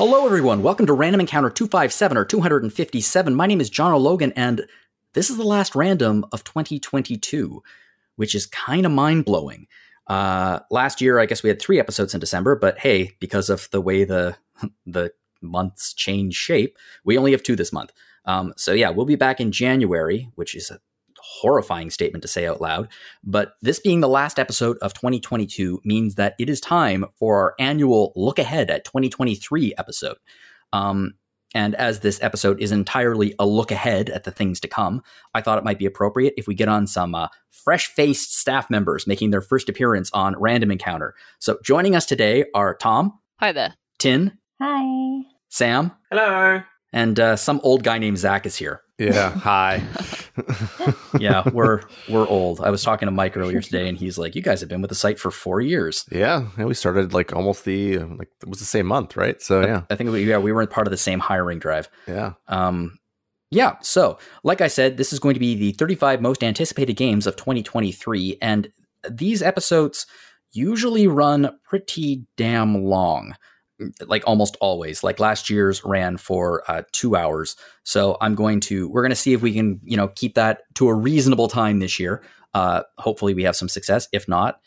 Hello, everyone. Welcome to Random Encounter 257 or 257. My name is John O'Logan, and this is the last random of 2022, which is kind of mind blowing. Uh, last year, I guess we had three episodes in December, but hey, because of the way the the months change shape, we only have two this month. Um, so yeah, we'll be back in January, which is a horrifying statement to say out loud. But this being the last episode of 2022 means that it is time for our annual look ahead at 2023 episode. Um, and as this episode is entirely a look ahead at the things to come, I thought it might be appropriate if we get on some uh, fresh faced staff members making their first appearance on Random Encounter. So joining us today are Tom. Hi there. Tin. Hi. Sam. Hello. And uh, some old guy named Zach is here. Yeah. Hi. yeah, we're we're old. I was talking to Mike earlier today, and he's like, "You guys have been with the site for four years." Yeah, and we started like almost the like it was the same month, right? So yeah, I think we, yeah we were part of the same hiring drive. Yeah. Um. Yeah. So, like I said, this is going to be the 35 most anticipated games of 2023, and these episodes usually run pretty damn long like almost always. Like last year's ran for uh, two hours. So i'm going to we're going to see if we can you know keep that to a reasonable time this year. Uh, hopefully we have some success. If not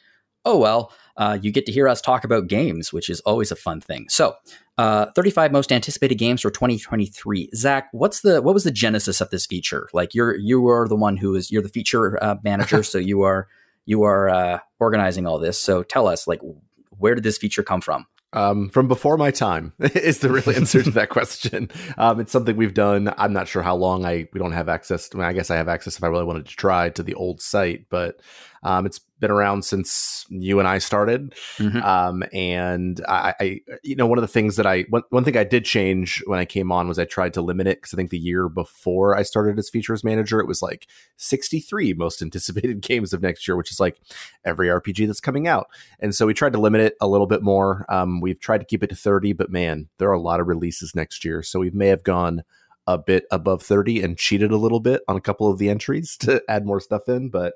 oh well. Uh, you get to hear us talk about games which is always a fun thing. So uh, 35 most anticipated games for 2023 zach what's the what was the genesis of this feature? Like you're you are the one who is you're the feature uh, manager so you are you are uh, organizing all this. So tell us like where did this feature come from um, from before my time is the real answer to that question. Um, it's something we've done. I'm not sure how long I we don't have access. To, I, mean, I guess I have access if I really wanted to try to the old site, but um, it's been around since you and I started. Mm-hmm. Um, and I, I, you know, one of the things that I, one, one thing I did change when I came on was I tried to limit it because I think the year before I started as features manager, it was like 63 most anticipated games of next year, which is like every RPG that's coming out. And so we tried to limit it a little bit more. Um, we've tried to keep it to 30, but man, there are a lot of releases next year. So we may have gone a bit above 30 and cheated a little bit on a couple of the entries to add more stuff in, but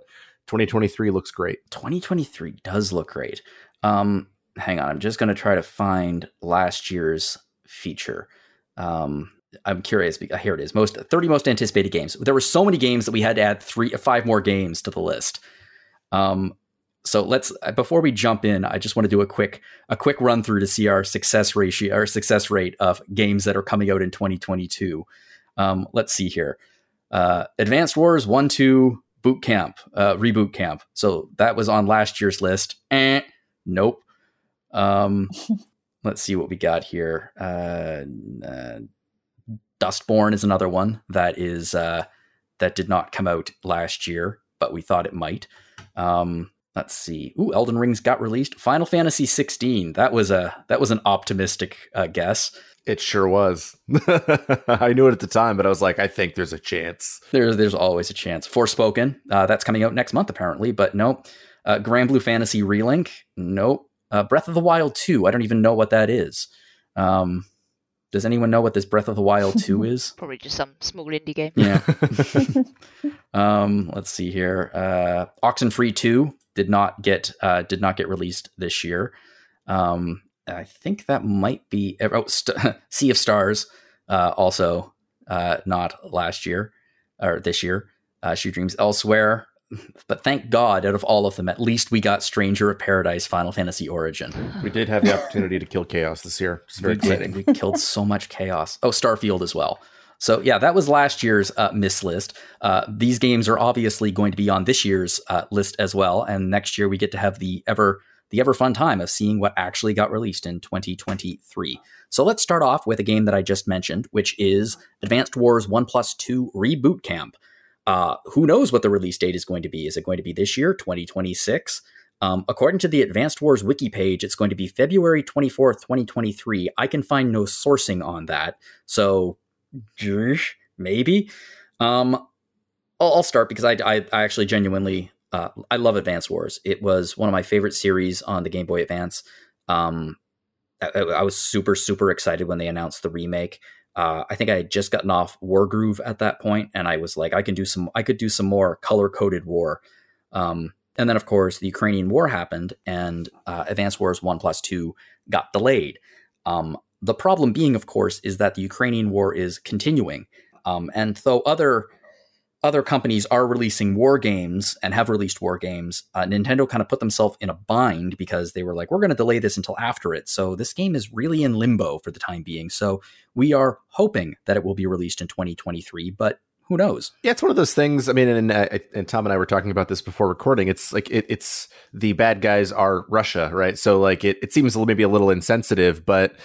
2023 looks great. 2023 does look great. Um, hang on, I'm just going to try to find last year's feature. Um, I'm curious. Here it is. Most 30 most anticipated games. There were so many games that we had to add three, five more games to the list. Um, so let's before we jump in, I just want to do a quick a quick run through to see our success ratio, our success rate of games that are coming out in 2022. Um, let's see here. Uh, Advanced Wars one, two, boot camp, uh, reboot camp. So that was on last year's list. Eh, nope. Um, let's see what we got here. Uh, uh, Dustborn is another one that is uh, that did not come out last year, but we thought it might. Um, let's see. Ooh, Elden Rings got released. Final Fantasy 16. That was a that was an optimistic uh, guess. It sure was. I knew it at the time, but I was like, I think there's a chance. There's there's always a chance. Forspoken, uh, that's coming out next month apparently, but no. Uh, Granblue Fantasy Relink, nope. Uh, Breath of the Wild 2, I don't even know what that is. Um, does anyone know what this Breath of the Wild 2 is? Probably just some small indie game. Yeah. um, let's see here. Uh, Oxenfree 2 did not get uh, did not get released this year. Um, I think that might be oh, St- Sea of Stars, uh, also uh, not last year or this year. Uh, Shoot Dreams Elsewhere, but thank God, out of all of them, at least we got Stranger of Paradise: Final Fantasy Origin. We did have the opportunity to kill chaos this year. It's very we exciting. Did. We killed so much chaos. Oh, Starfield as well. So yeah, that was last year's uh, miss list. Uh, these games are obviously going to be on this year's uh, list as well, and next year we get to have the ever the ever fun time of seeing what actually got released in 2023. So let's start off with a game that I just mentioned, which is Advanced Wars 1 Plus 2 Reboot Camp. Uh, who knows what the release date is going to be? Is it going to be this year, 2026? Um, according to the Advanced Wars wiki page, it's going to be February 24th, 2023. I can find no sourcing on that. So, maybe. Um, I'll, I'll start because I, I, I actually genuinely uh, I love Advance Wars. It was one of my favorite series on the Game Boy Advance. Um, I, I, was super super excited when they announced the remake. Uh, I think I had just gotten off Wargroove at that point, and I was like, I can do some, I could do some more color coded war. Um, and then of course the Ukrainian war happened, and uh, Advance Wars One Plus Two got delayed. Um, The problem being, of course, is that the Ukrainian war is continuing. Um, and though other other companies are releasing war games and have released war games, uh, Nintendo kind of put themselves in a bind because they were like, we're going to delay this until after it. So this game is really in limbo for the time being. So we are hoping that it will be released in 2023, but who knows? Yeah, it's one of those things. I mean, and, uh, and Tom and I were talking about this before recording. It's like it, it's the bad guys are Russia, right? So like it, it seems maybe a little insensitive, but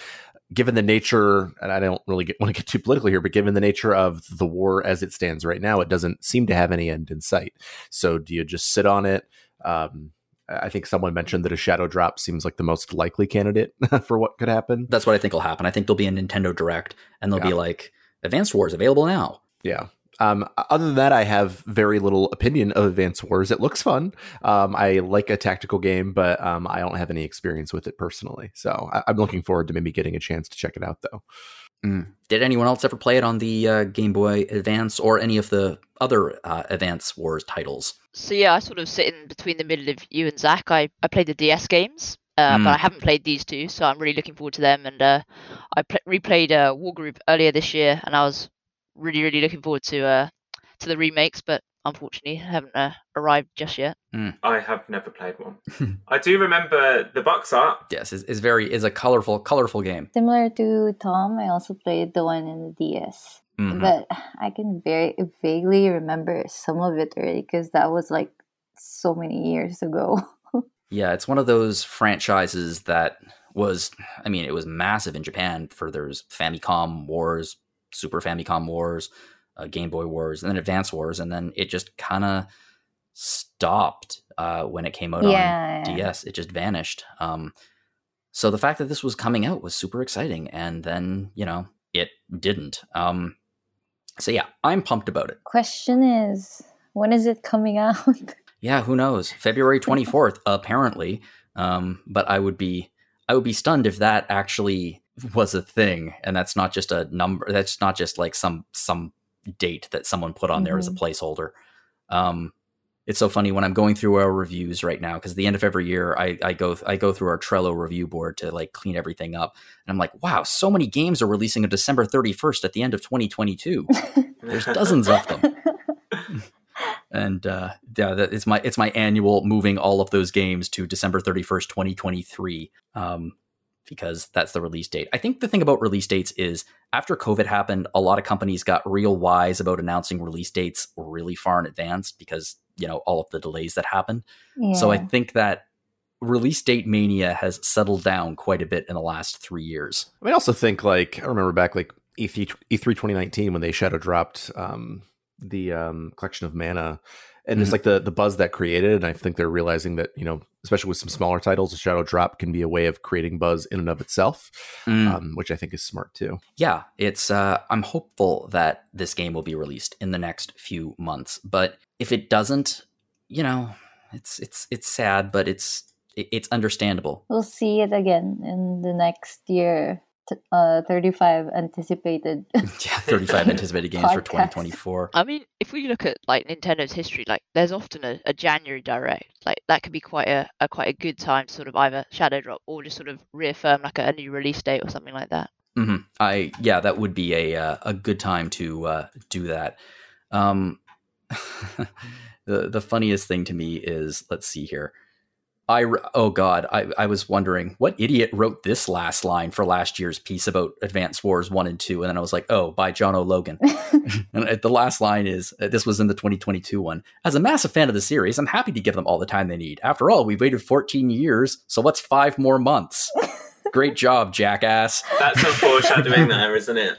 given the nature, and I don't really get, want to get too political here, but given the nature of the war as it stands right now, it doesn't seem to have any end in sight. So do you just sit on it? Um, I think someone mentioned that a shadow drop seems like the most likely candidate for what could happen. That's what I think will happen. I think there'll be a Nintendo Direct, and they'll yeah. be like, "Advanced Wars available now." Yeah, um, other than that, I have very little opinion of Advance Wars. It looks fun. Um, I like a tactical game, but um, I don't have any experience with it personally. So I- am looking forward to maybe getting a chance to check it out, though. Mm. Did anyone else ever play it on the uh, Game Boy Advance or any of the other uh, Advance Wars titles? So yeah, I sort of sit in between the middle of you and Zach. I, I played the DS games, uh, mm. but I haven't played these two, so I'm really looking forward to them. And uh, I pl- replayed uh, Group earlier this year, and I was really, really looking forward to uh, to the remakes, but unfortunately haven't uh, arrived just yet. Mm. I have never played one. I do remember the box art. Yes, is is very is a colorful colorful game. Similar to Tom, I also played the one in the DS. Mm-hmm. But I can very vaguely remember some of it already because that was like so many years ago. yeah, it's one of those franchises that was I mean, it was massive in Japan for there's Famicom Wars, Super Famicom Wars, uh, Game Boy Wars, and then Advance Wars, and then it just kind of stopped uh, when it came out yeah, on DS. It just vanished. Um, so the fact that this was coming out was super exciting, and then you know it didn't. Um, so yeah, I'm pumped about it. Question is, when is it coming out? yeah, who knows? February 24th, apparently. Um, but I would be I would be stunned if that actually was a thing and that's not just a number that's not just like some some date that someone put on mm-hmm. there as a mm-hmm. placeholder um it's so funny when i'm going through our reviews right now because the end of every year I, I go i go through our trello review board to like clean everything up and i'm like wow so many games are releasing on december 31st at the end of 2022 there's dozens of them and uh, yeah, that, it's my it's my annual moving all of those games to December thirty first, twenty twenty three. Um, because that's the release date. I think the thing about release dates is after COVID happened, a lot of companies got real wise about announcing release dates really far in advance because, you know, all of the delays that happened. Yeah. So I think that release date mania has settled down quite a bit in the last three years. I mean, I also think like I remember back like E3, E3 2019 when they shadow dropped um, the um, collection of mana and mm-hmm. it's like the the buzz that created and i think they're realizing that you know especially with some smaller titles a shadow drop can be a way of creating buzz in and of itself mm. um, which i think is smart too yeah it's uh, i'm hopeful that this game will be released in the next few months but if it doesn't you know it's it's it's sad but it's it's understandable we'll see it again in the next year uh 35 anticipated yeah 35 anticipated games for 2024 i mean if we look at like nintendo's history like there's often a, a january direct. Like that could be quite a, a, quite a good time to sort of either shadow drop or just sort of reaffirm like a, a new release date or something like that. Mm-hmm. i yeah that would be a uh, a good time to uh, do that. Um the the funniest thing to me is let's see here I oh god, I, I was wondering what idiot wrote this last line for last year's piece about Advance Wars one and two, and then I was like, oh, by John O'Logan. and the last line is uh, this was in the 2022 one. As a massive fan of the series, I'm happy to give them all the time they need. After all, we've waited 14 years, so what's five more months? Great job, jackass. That's some foreshadowing there, isn't it?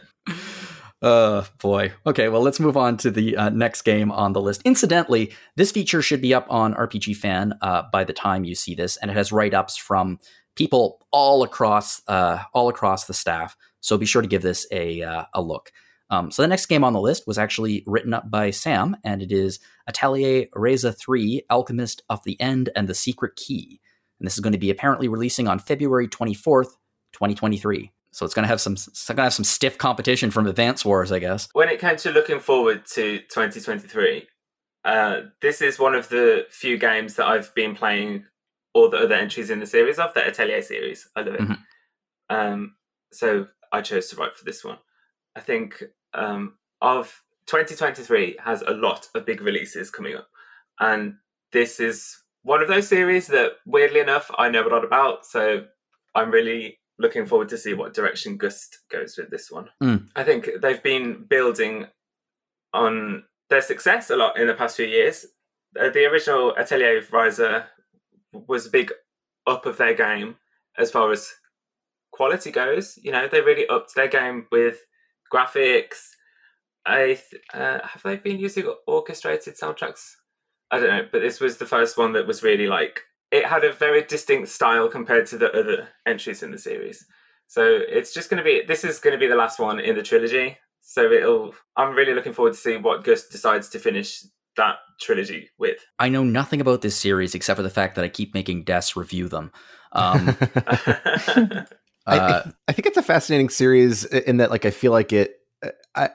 Uh, boy. Okay, well, let's move on to the uh, next game on the list. Incidentally, this feature should be up on RPG Fan uh, by the time you see this, and it has write ups from people all across uh, all across the staff. So be sure to give this a uh, a look. Um, so the next game on the list was actually written up by Sam, and it is Atelier Ryza 3 Alchemist of the End and the Secret Key. And this is going to be apparently releasing on February 24th, 2023. So it's going to have some it's going to have some stiff competition from Advance Wars, I guess. When it came to looking forward to 2023, uh, this is one of the few games that I've been playing all the other entries in the series of the Atelier series. I love it. Mm-hmm. Um, so I chose to write for this one. I think um, of 2023 has a lot of big releases coming up, and this is one of those series that, weirdly enough, I know a lot about. So I'm really looking forward to see what direction Gust goes with this one. Mm. I think they've been building on their success a lot in the past few years. Uh, the original Atelier Ryza was a big up of their game as far as quality goes. You know, they really upped their game with graphics. I th- uh, have they been using orchestrated soundtracks? I don't know, but this was the first one that was really like it had a very distinct style compared to the other entries in the series. So it's just going to be this is going to be the last one in the trilogy. So it'll I'm really looking forward to see what Gust decides to finish that trilogy with. I know nothing about this series except for the fact that I keep making Des review them. Um, I, uh, I, I think it's a fascinating series in that, like, I feel like it. I,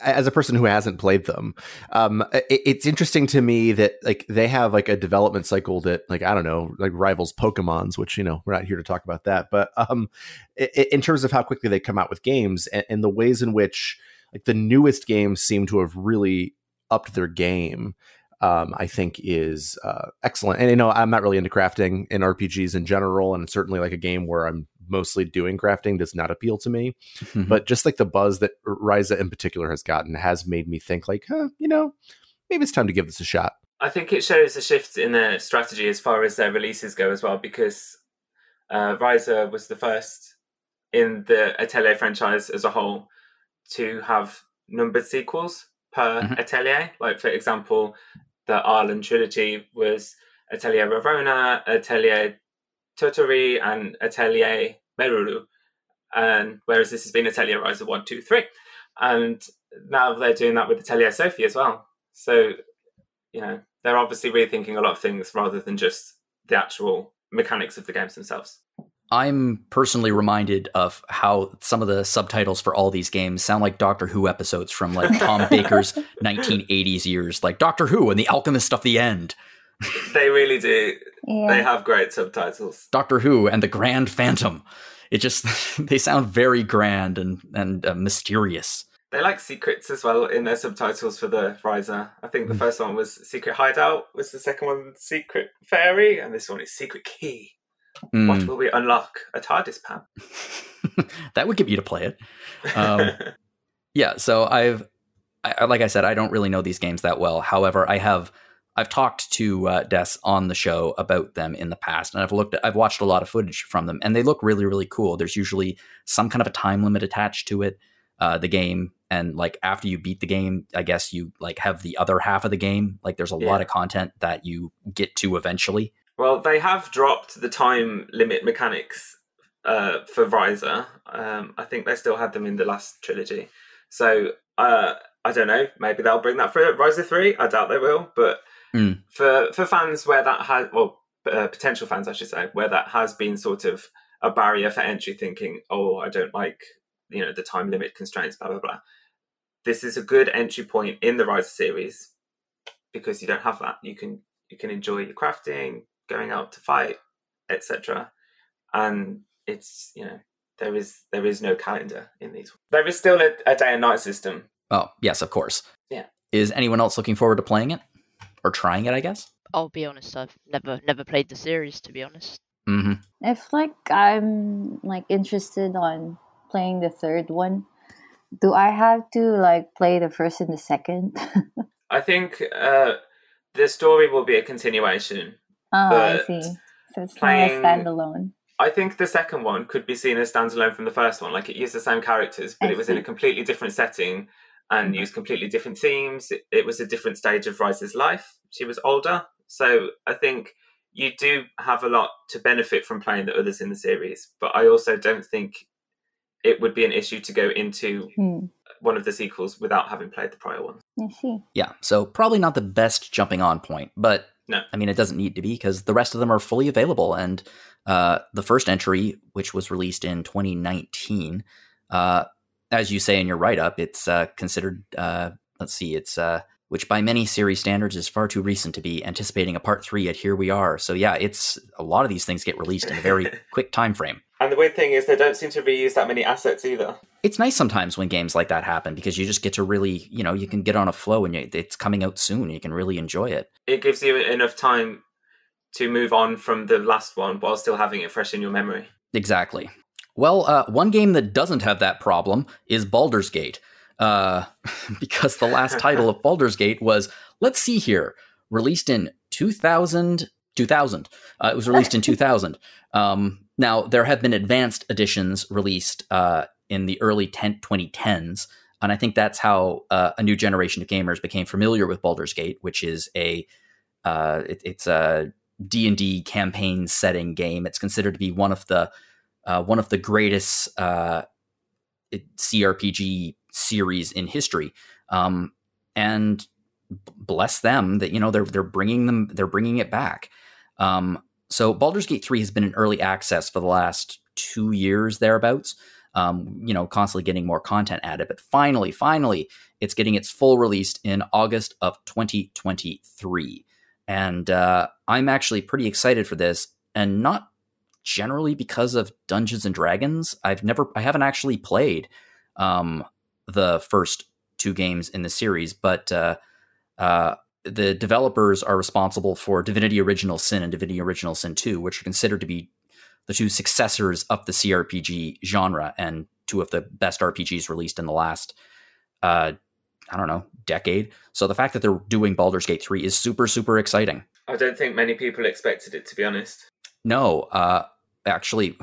as a person who hasn't played them, um, it, it's interesting to me that like they have like a development cycle that like I don't know like rivals Pokemon's, which you know we're not here to talk about that, but um, it, in terms of how quickly they come out with games and, and the ways in which like the newest games seem to have really upped their game um, I think is uh, excellent. And you know, I'm not really into crafting in RPGs in general, and certainly like a game where I'm mostly doing crafting does not appeal to me. Mm-hmm. But just like the buzz that Ryza in particular has gotten has made me think like, huh, you know, maybe it's time to give this a shot. I think it shows a shift in their strategy as far as their releases go as well, because uh, Ryza was the first in the Atelier franchise as a whole to have numbered sequels per Mhm. Atelier. Like, for example, the Arland trilogy was Atelier Rorona, Atelier Totori, and Atelier Meruru. And whereas this has been Atelier Ryza 1, 2, 3. And now they're doing that with the Atelier Sophie as well. So, you know, they're obviously rethinking a lot of things rather than just the actual mechanics of the games themselves. I'm personally reminded of how some of the subtitles for all these games sound like Doctor Who episodes from like Tom Baker's 1980s years, like Doctor Who and the Alchemist of the End, They really do. Yeah. They have great subtitles. Doctor Who and the Grand Phantom. It just they sound very grand and and uh, mysterious. They like secrets as well in their subtitles for the Ryza. I think the Mm. first one was Secret Hideout, was the second one Secret Fairy, and this one is Secret Key. Mm. What will we unlock? A TARDIS pan. that would get me to play it. Um, yeah, so I've I, like I said, I don't really know these games that well. However, I have I've talked to uh, Des on the show about them in the past, and I've looked at, I've watched a lot of footage from them, and they look really really cool. There's usually some kind of a time limit attached to it, uh, the game, and like after you beat the game, I guess you like have the other half of the game. Like there's a Yeah. lot of content that you get to eventually. Well, they have dropped the time limit mechanics uh, for Ryza. Um, I think they still had them in the last trilogy. So uh, I don't know. Maybe they'll bring that for Ryza three. I doubt they will. But Mm. for for fans where that has, well, uh, potential fans, I should say, where that has been sort of a barrier for entry, thinking, oh, I don't like you know the time limit constraints, blah blah blah. This is a good entry point in the Ryza series because you don't have that. You can you can enjoy your crafting, going out to fight, etc. And it's you know there is there is no calendar in these. There is still a, a day and night system. Oh yes, of course. Yeah. Is anyone else looking forward to playing it or trying it? I guess. I'll be honest, I've never never played the series to be honest. hmm If like I'm like interested on playing the third one, do I have to like play the first and the second? I think uh, the story will be a continuation. oh, I see. So it's playing- not a standalone. I think the second one could be seen as standalone from the first one. Like it used the same characters, but I it was in a completely different setting and used completely different themes. It, it was a different stage of Ryza's life. She was older. So I think you do have a lot to benefit from playing the others in the series. But I also don't think it would be an issue to go into Hmm. one of the sequels without having played the prior one. I see. Yeah. So probably not the best jumping on point, but No. I mean it doesn't need to be because the rest of them are fully available. And uh, the first entry, which was released in 2019, uh, as you say in your write up, it's uh, considered. Uh, let's see, it's uh, which by many series standards is far too recent to be anticipating a part three. Yet here we are. So yeah, it's a lot of these things get released in a very quick time frame. And the weird thing is, they don't seem to reuse that many assets either. It's nice sometimes when games like that happen because you just get to really, you know, you can get on a flow and you, it's coming out soon. And you can really enjoy it. It gives you enough time to move on from the last one while still having it fresh in your memory. Exactly. Well, uh, one game that doesn't have that problem is Baldur's Gate. Uh, because the last title of Baldur's Gate was, let's see here, released in 2000. 2000. Uh, it was released in 2000. Um, now, there have been advanced editions released uh, in the early 10, 2010s, and I think that's how uh, a new generation of gamers became familiar with Baldur's Gate, which is a uh, it, it's a D and D campaign setting game. It's considered to be one of the uh, one of the greatest uh, CRPG series in history, um, and bless them that you know they're they're bringing them they're bringing it back. Um, so Baldur's Gate 3 has been in early access for the last two years thereabouts. Um, you know, constantly getting more content added, but finally, finally, it's getting its full release in August of 2023, and uh, I'm actually pretty excited for this, and not generally because of Dungeons and Dragons. I've never, I haven't actually played um, the first two games in the series, but uh, uh, the developers are responsible for Divinity Original Sin and Divinity Original Sin 2, which are considered to be the two successors of the CRPG genre and two of the best RPGs released in the last, uh, I don't know, decade. So the fact that they're doing Baldur's Gate 3 is super, super exciting. I don't think many people expected it, to be honest. No, uh, actually,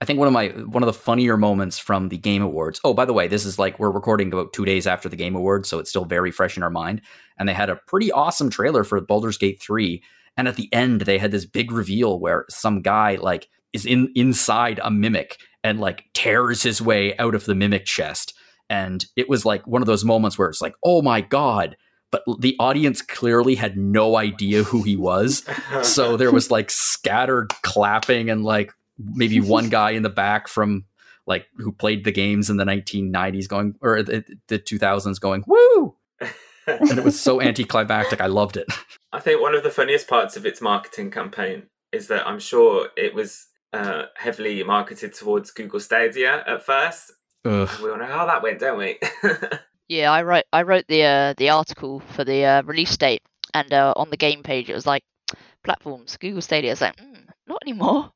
I think one of my one of the funnier moments from the Game Awards. Oh, by the way, this is like we're recording about two days after the Game Awards, so it's still very fresh in our mind. And they had a pretty awesome trailer for Baldur's Gate three. And at the end, they had this big reveal where some guy like is in inside a mimic and like tears his way out of the mimic chest. And it was like one of those moments where it's like, oh my god, but the audience clearly had no idea who he was. so there was like scattered clapping and like maybe one guy in the back from like who played the games in the 1990s going or the, the 2000s going woo and it was so anticlimactic i loved it i think one of the funniest parts of its marketing campaign is that i'm sure it was uh, heavily marketed towards google stadia at first Ugh. we all know how that went don't we yeah i wrote i wrote the uh, the article for the uh, release date and uh, on the game page it was like platforms google stadia is like mm, not anymore.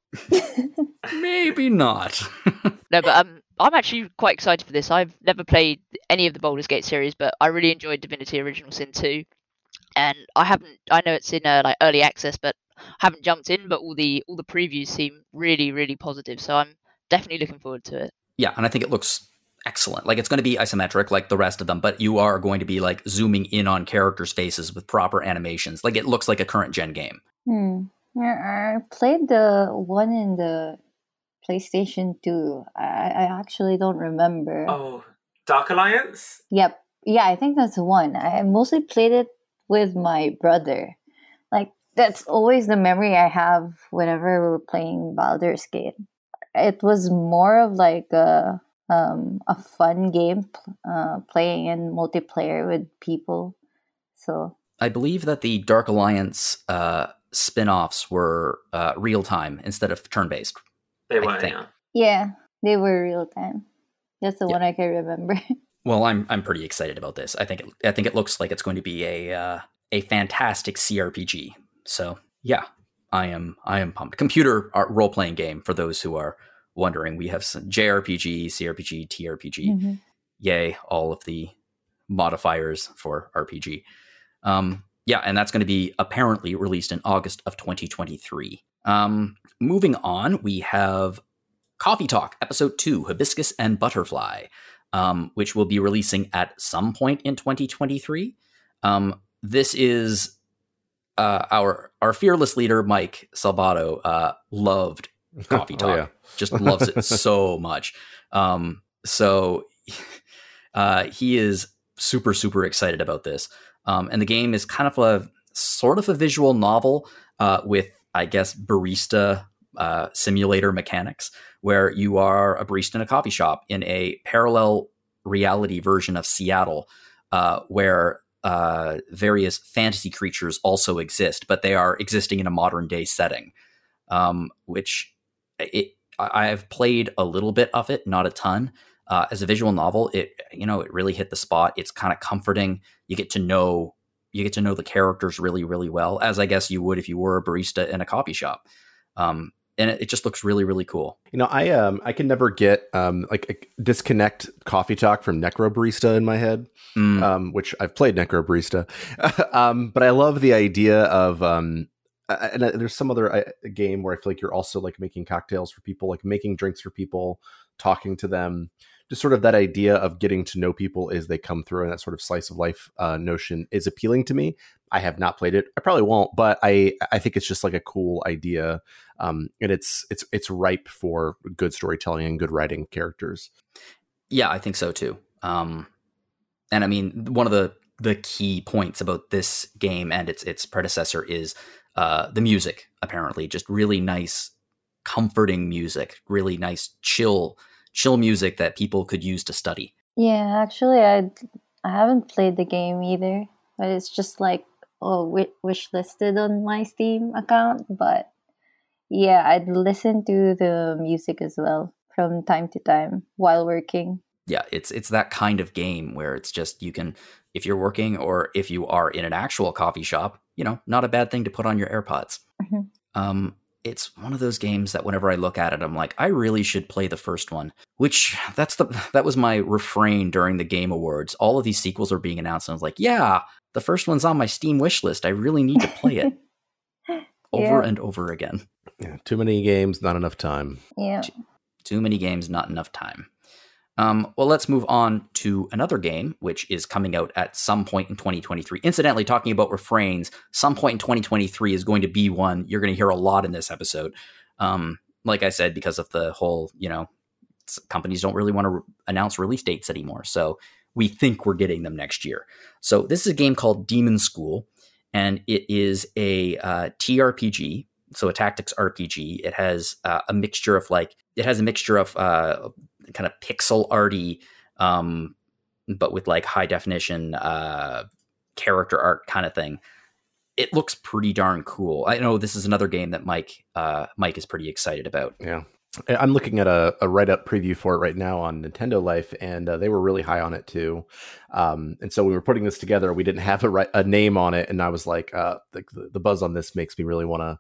Maybe not. no, but um, I'm actually quite excited for this. I've never played any of the Baldur's Gate series, but I really enjoyed Divinity: Original Sin 2, and I haven't. I know it's in uh, like early access, but haven't jumped in. But all the all the previews seem really really positive, so I'm definitely looking forward to it. Yeah, and I think it looks excellent. Like it's going to be isometric like the rest of them, but you are going to be like zooming in on characters' faces with proper animations. Like it looks like a current gen game. Hmm. Yeah, I played the one in the PlayStation 2. I, I actually don't remember. Oh, Dark Alliance? Yep. Yeah, I think that's the one. I mostly played it with my brother. Like, that's always the memory I have whenever we were playing Baldur's Gate. It was more of like a, um, a fun game uh, playing in multiplayer with people. So I believe that the Dark Alliance uh, spin-offs were uh, real time instead of turn-based. They were, yeah. Yeah, they were real time. That's the yeah. one I can remember. well, I'm I'm pretty excited about this. I think it, I think it looks like it's going to be a uh, a fantastic CRPG. So yeah, I am I am pumped. Computer role playing game for those who are wondering. We have some JRPG, CRPG, TRPG. Mm-hmm. Yay, all of the modifiers for RPG. Um, yeah, and that's going to be apparently released in August of 2023. Um, moving on, we have Coffee Talk, Episode 2, Hibiscus and Butterfly, um, which will be releasing at some point in 2023. Um, this is uh, our our fearless leader, Mike Salvato, uh, loved Coffee Talk. oh, yeah. Just loves it so much. Um, so uh, he is super, super excited about this. Um, and the game is kind of a sort of a visual novel uh, with, I guess, barista uh, simulator mechanics, where you are a barista in a coffee shop in a parallel reality version of Seattle, uh, where uh, various fantasy creatures also exist, but they are existing in a modern day setting. Um, which it, I- I've played a little bit of it, not a ton. Uh, as a visual novel, it you know it really hit the spot. It's kind of comforting. You get to know you get to know the characters really really well, as I guess you would if you were a barista in a coffee shop. Um, and it, it just looks really really cool. You know, I um I can never get um like disconnect coffee talk from Necro Barista in my head, Mm, um, which I've played Necro Barista, um, but I love the idea of um. And there's some other game where I feel like you're also like making cocktails for people, like making drinks for people, talking to them. Just sort of that idea of getting to know people as they come through, and that sort of slice of life uh, notion is appealing to me. I have not played it. I probably won't, but I I think it's just like a cool idea, um, and it's it's it's ripe for good storytelling and good writing characters. Yeah, I think so too. Um, and I mean, one of the the key points about this game and its its predecessor is uh, the music. Apparently, just really nice, comforting music. Really nice, chill, chill music that people could use to study. Yeah, actually, I I haven't played the game either, but it's just like oh wi- wish listed on my Steam account. But yeah, I'd listen to the music as well from time to time while working. Yeah, it's it's that kind of game where it's just you can if you're working or if you are in an actual coffee shop, you know, not a bad thing to put on your AirPods. Mhm. Um, it's one of those games that whenever I look at it, I'm like, I really should play the first one. Which that's the that was my refrain during the Game Awards. All of these sequels are being announced, and I was like, yeah, the first one's on my Steam wish list. I really need to play it over Yeah. and over again. Yeah, too many games, not enough time. Yeah. Too many games, not enough time. Um, well, let's move on to another game, which is coming out at some point in 2023. Incidentally, talking about refrains, some point in 2023 is going to be one you're going to hear a lot in this episode. Um, like I said, because of the whole, you know, companies don't really want to re- announce release dates anymore. So we think we're getting them next year. So this is a game called Demon School, and it is a uh, TRPG, so a tactics RPG. It has uh, a mixture of like it has a mixture of uh, kind of pixel arty, um, but with like high definition uh, character art kind of thing. It looks pretty darn cool. I know this is another game that Mike uh, Mike is pretty excited about. Yeah. I'm looking at a, a write up preview for it right now on Nintendo Life, and uh, they were really high on it too. Um, and so we were putting this together, we didn't have a, a name on it, and I was like, uh, the, the buzz on this makes me really want to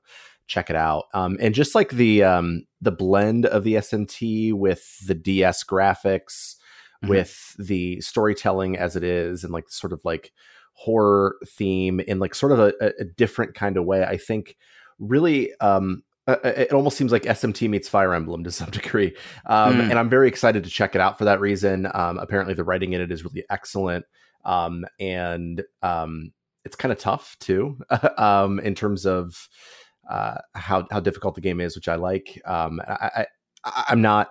check it out. Um, and just like the um, the blend of the SMT with the DS graphics, Mhm. with the storytelling as it is, and like sort of like horror theme in like sort of a, a- different kind of way, I think really um uh, it almost seems like SMT meets Fire Emblem to some degree, um, Mm. and I'm very excited to check it out for that reason. Um, apparently, the writing in it is really excellent, um, and um, it's kind of tough too, um, in terms of uh, how how difficult the game is, which I like. Um, I, I, I'm not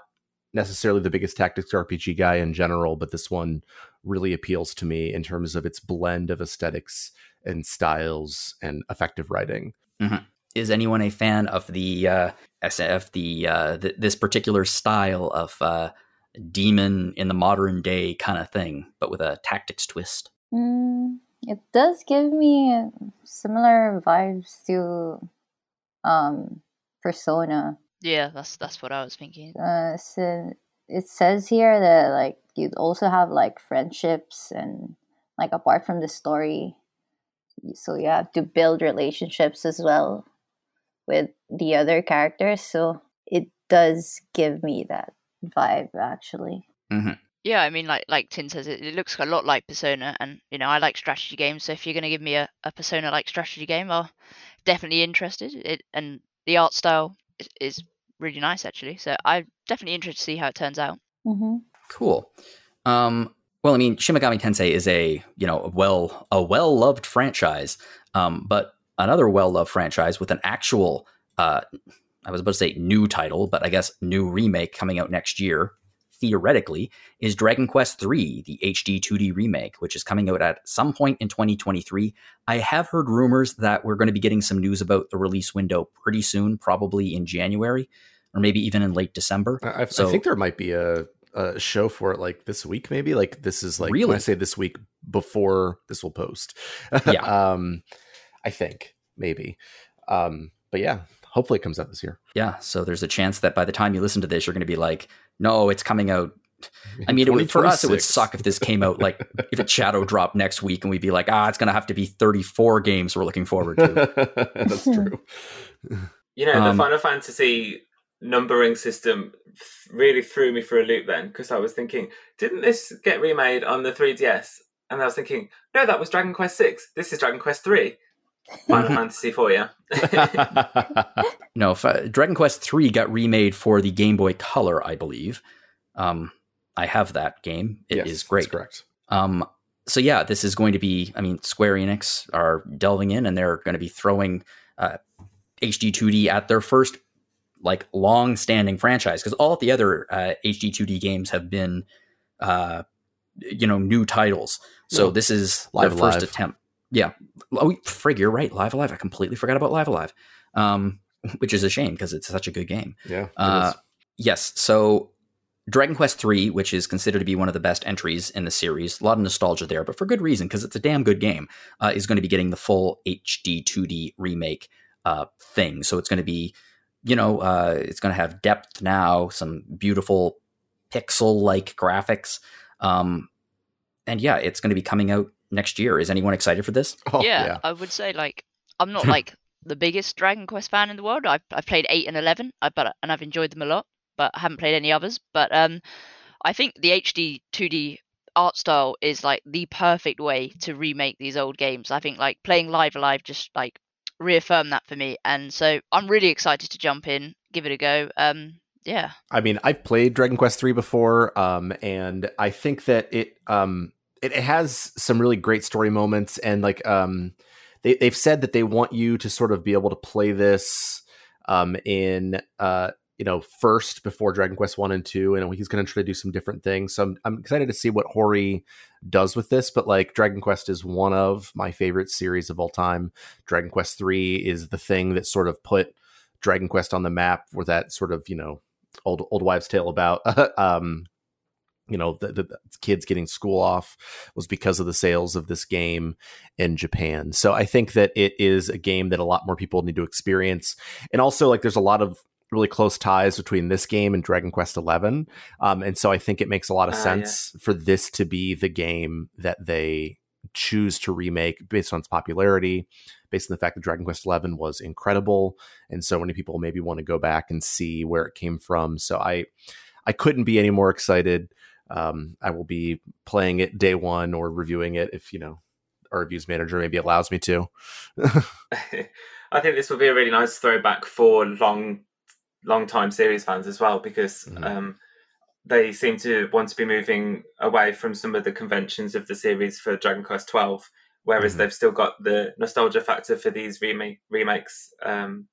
necessarily the biggest tactics RPG guy in general, but this one really appeals to me in terms of its blend of aesthetics and styles and effective writing. Is anyone a fan of the uh, SF the, uh, th- this particular style of uh, demon in the modern day kind of thing, but with a tactics twist? Mm, it does give me similar vibes to um, Persona. Yeah, that's that's what I was thinking. Uh, so it says here that like you'd also have like friendships and like apart from the story, so you have to build relationships as well with the other characters. So it does give me that vibe actually. Yeah, I mean, like like Tin says, it, it looks a lot like Persona, and you know, I like strategy games. So if you're going to give me a, a Persona-like strategy game, I'll definitely interested. It and the art style is, is really nice actually. So I'm definitely interested to see how it turns out. Mm-hmm. Cool. Um, well, I mean, Shin Megami Tensei is a you know well a well loved franchise, um, but another well loved franchise with an actual uh, I was about to say new title, but I guess new remake coming out next year. Theoretically, is Dragon Quest III, the HD 2D remake, which is coming out at some point in 2023. I have heard rumors that we're going to be getting some news about the release window pretty soon, probably in January or maybe even in late December. I, I So- think there might be a, a show for it like this week, maybe. Like this is like when I Really? say this week before this will post. Yeah. um, I think maybe. Um, but yeah, hopefully it comes out this year. Yeah, so there's a chance that by the time you listen to this, you're going to be like, no, it's coming out. I mean, it would, for us, it would suck if this came out like if it shadow dropped next week and we'd be like, ah, it's going to have to be 34 games we're looking forward to. That's true. You know, the um, Final Fantasy numbering system really threw me for a loop then because I was thinking, didn't this get remade on the 3DS? And I was thinking, no, that was Dragon Quest Six. This is Dragon Quest Three. Final Fantasy for you. no, if, uh, Dragon Quest Three got remade for the Game Boy Color, I believe. Um, I have that game. It yes, is great. correct. Um, so yeah, this is going to be. I mean, Square Enix are delving in, and they're going to be throwing uh, HD 2D at their first like long-standing franchise because all the other uh, HD 2D games have been, uh, you know, new titles. So this is Live their first attempt. Yeah. Oh, frig, you're right. Live A Live. I completely forgot about Live A Live, um, which is a shame because it's such a good game. Yeah. Uh, yes. So Dragon Quest III, which is considered to be one of the best entries in the series, a lot of nostalgia there, but for good reason because it's a damn good game, uh, is going to be getting the full HD 2D remake uh, thing. So it's going to be, you know, uh, it's going to have depth now, some beautiful pixel like graphics. Um, and yeah, it's going to be coming out next year. Is anyone excited for this? Oh, yeah, yeah, I would say like I'm not like the biggest Dragon Quest fan in the world. I've I've played eight and eleven, I, but and I've enjoyed them a lot, but I haven't played any others. But um, I think the HD 2D art style is like the perfect way to remake these old games. I think like playing Live A Live just like reaffirmed that for me, and so I'm really excited to jump in, give it a go. Um, yeah. I mean, I've played Dragon Quest 3 before, um, and I think that it um it, it has some really great story moments and like um they, they've said that they want you to sort of be able to play this um in uh you know first before dragon quest 1 and 2 and he's going to try to do some different things. So I'm, I'm excited to see what Horii does with this but like dragon quest is one of my favorite series of all time. Dragon quest 3 is the thing that sort of put dragon quest on the map where that sort of you know old old wives tale about um you know the, the, kids getting school off was because of the sales of this game in Japan. So I think that it is a game that a lot more people need to experience, and also like there's a lot of really close ties between this game and Dragon Quest XI, um, and so I think it makes a lot of uh, sense yeah. for this to be the game that they choose to remake based on its popularity, based on the fact that Dragon Quest XI was incredible, and so many people maybe want to go back and see where it came from. So I. I couldn't be any more excited um, I will be playing it day one or reviewing it if you know our reviews manager maybe allows me to. I think this will be a really nice throwback for long, long time series fans as well because mm-hmm. um, they seem to want to be moving away from some of the conventions of the series for Dragon Quest Twelve, whereas mm-hmm. they've still got the nostalgia factor for these remake remakes, um,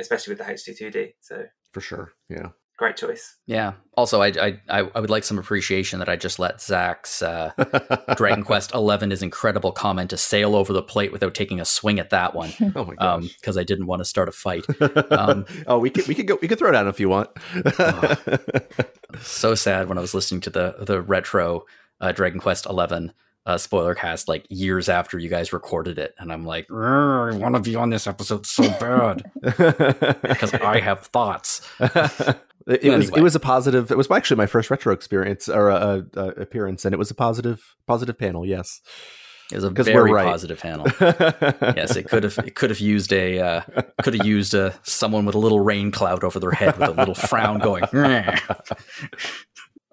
especially with the HD two D. So for sure, yeah great choice. Yeah. Also, I I I would like some appreciation that I just let Zach's uh, Dragon Quest Eleven is incredible comment to sail over the plate without taking a swing at that one. oh my gosh! Because um, I didn't want to start a fight. Um, oh, we could we could go we could throw down if you want. oh, so sad when I was listening to the the retro uh, Dragon Quest Eleven uh, spoiler cast like years after you guys recorded it, and I'm like, I want to be on this episode so bad because I have thoughts. It, it was it was a positive. It was actually my first retro experience or uh, uh, appearance, and it was a positive positive panel. Yes, it was a very right. positive panel. yes, it could have it could have used a uh, could have used a someone with a little rain cloud over their head with a little frown going.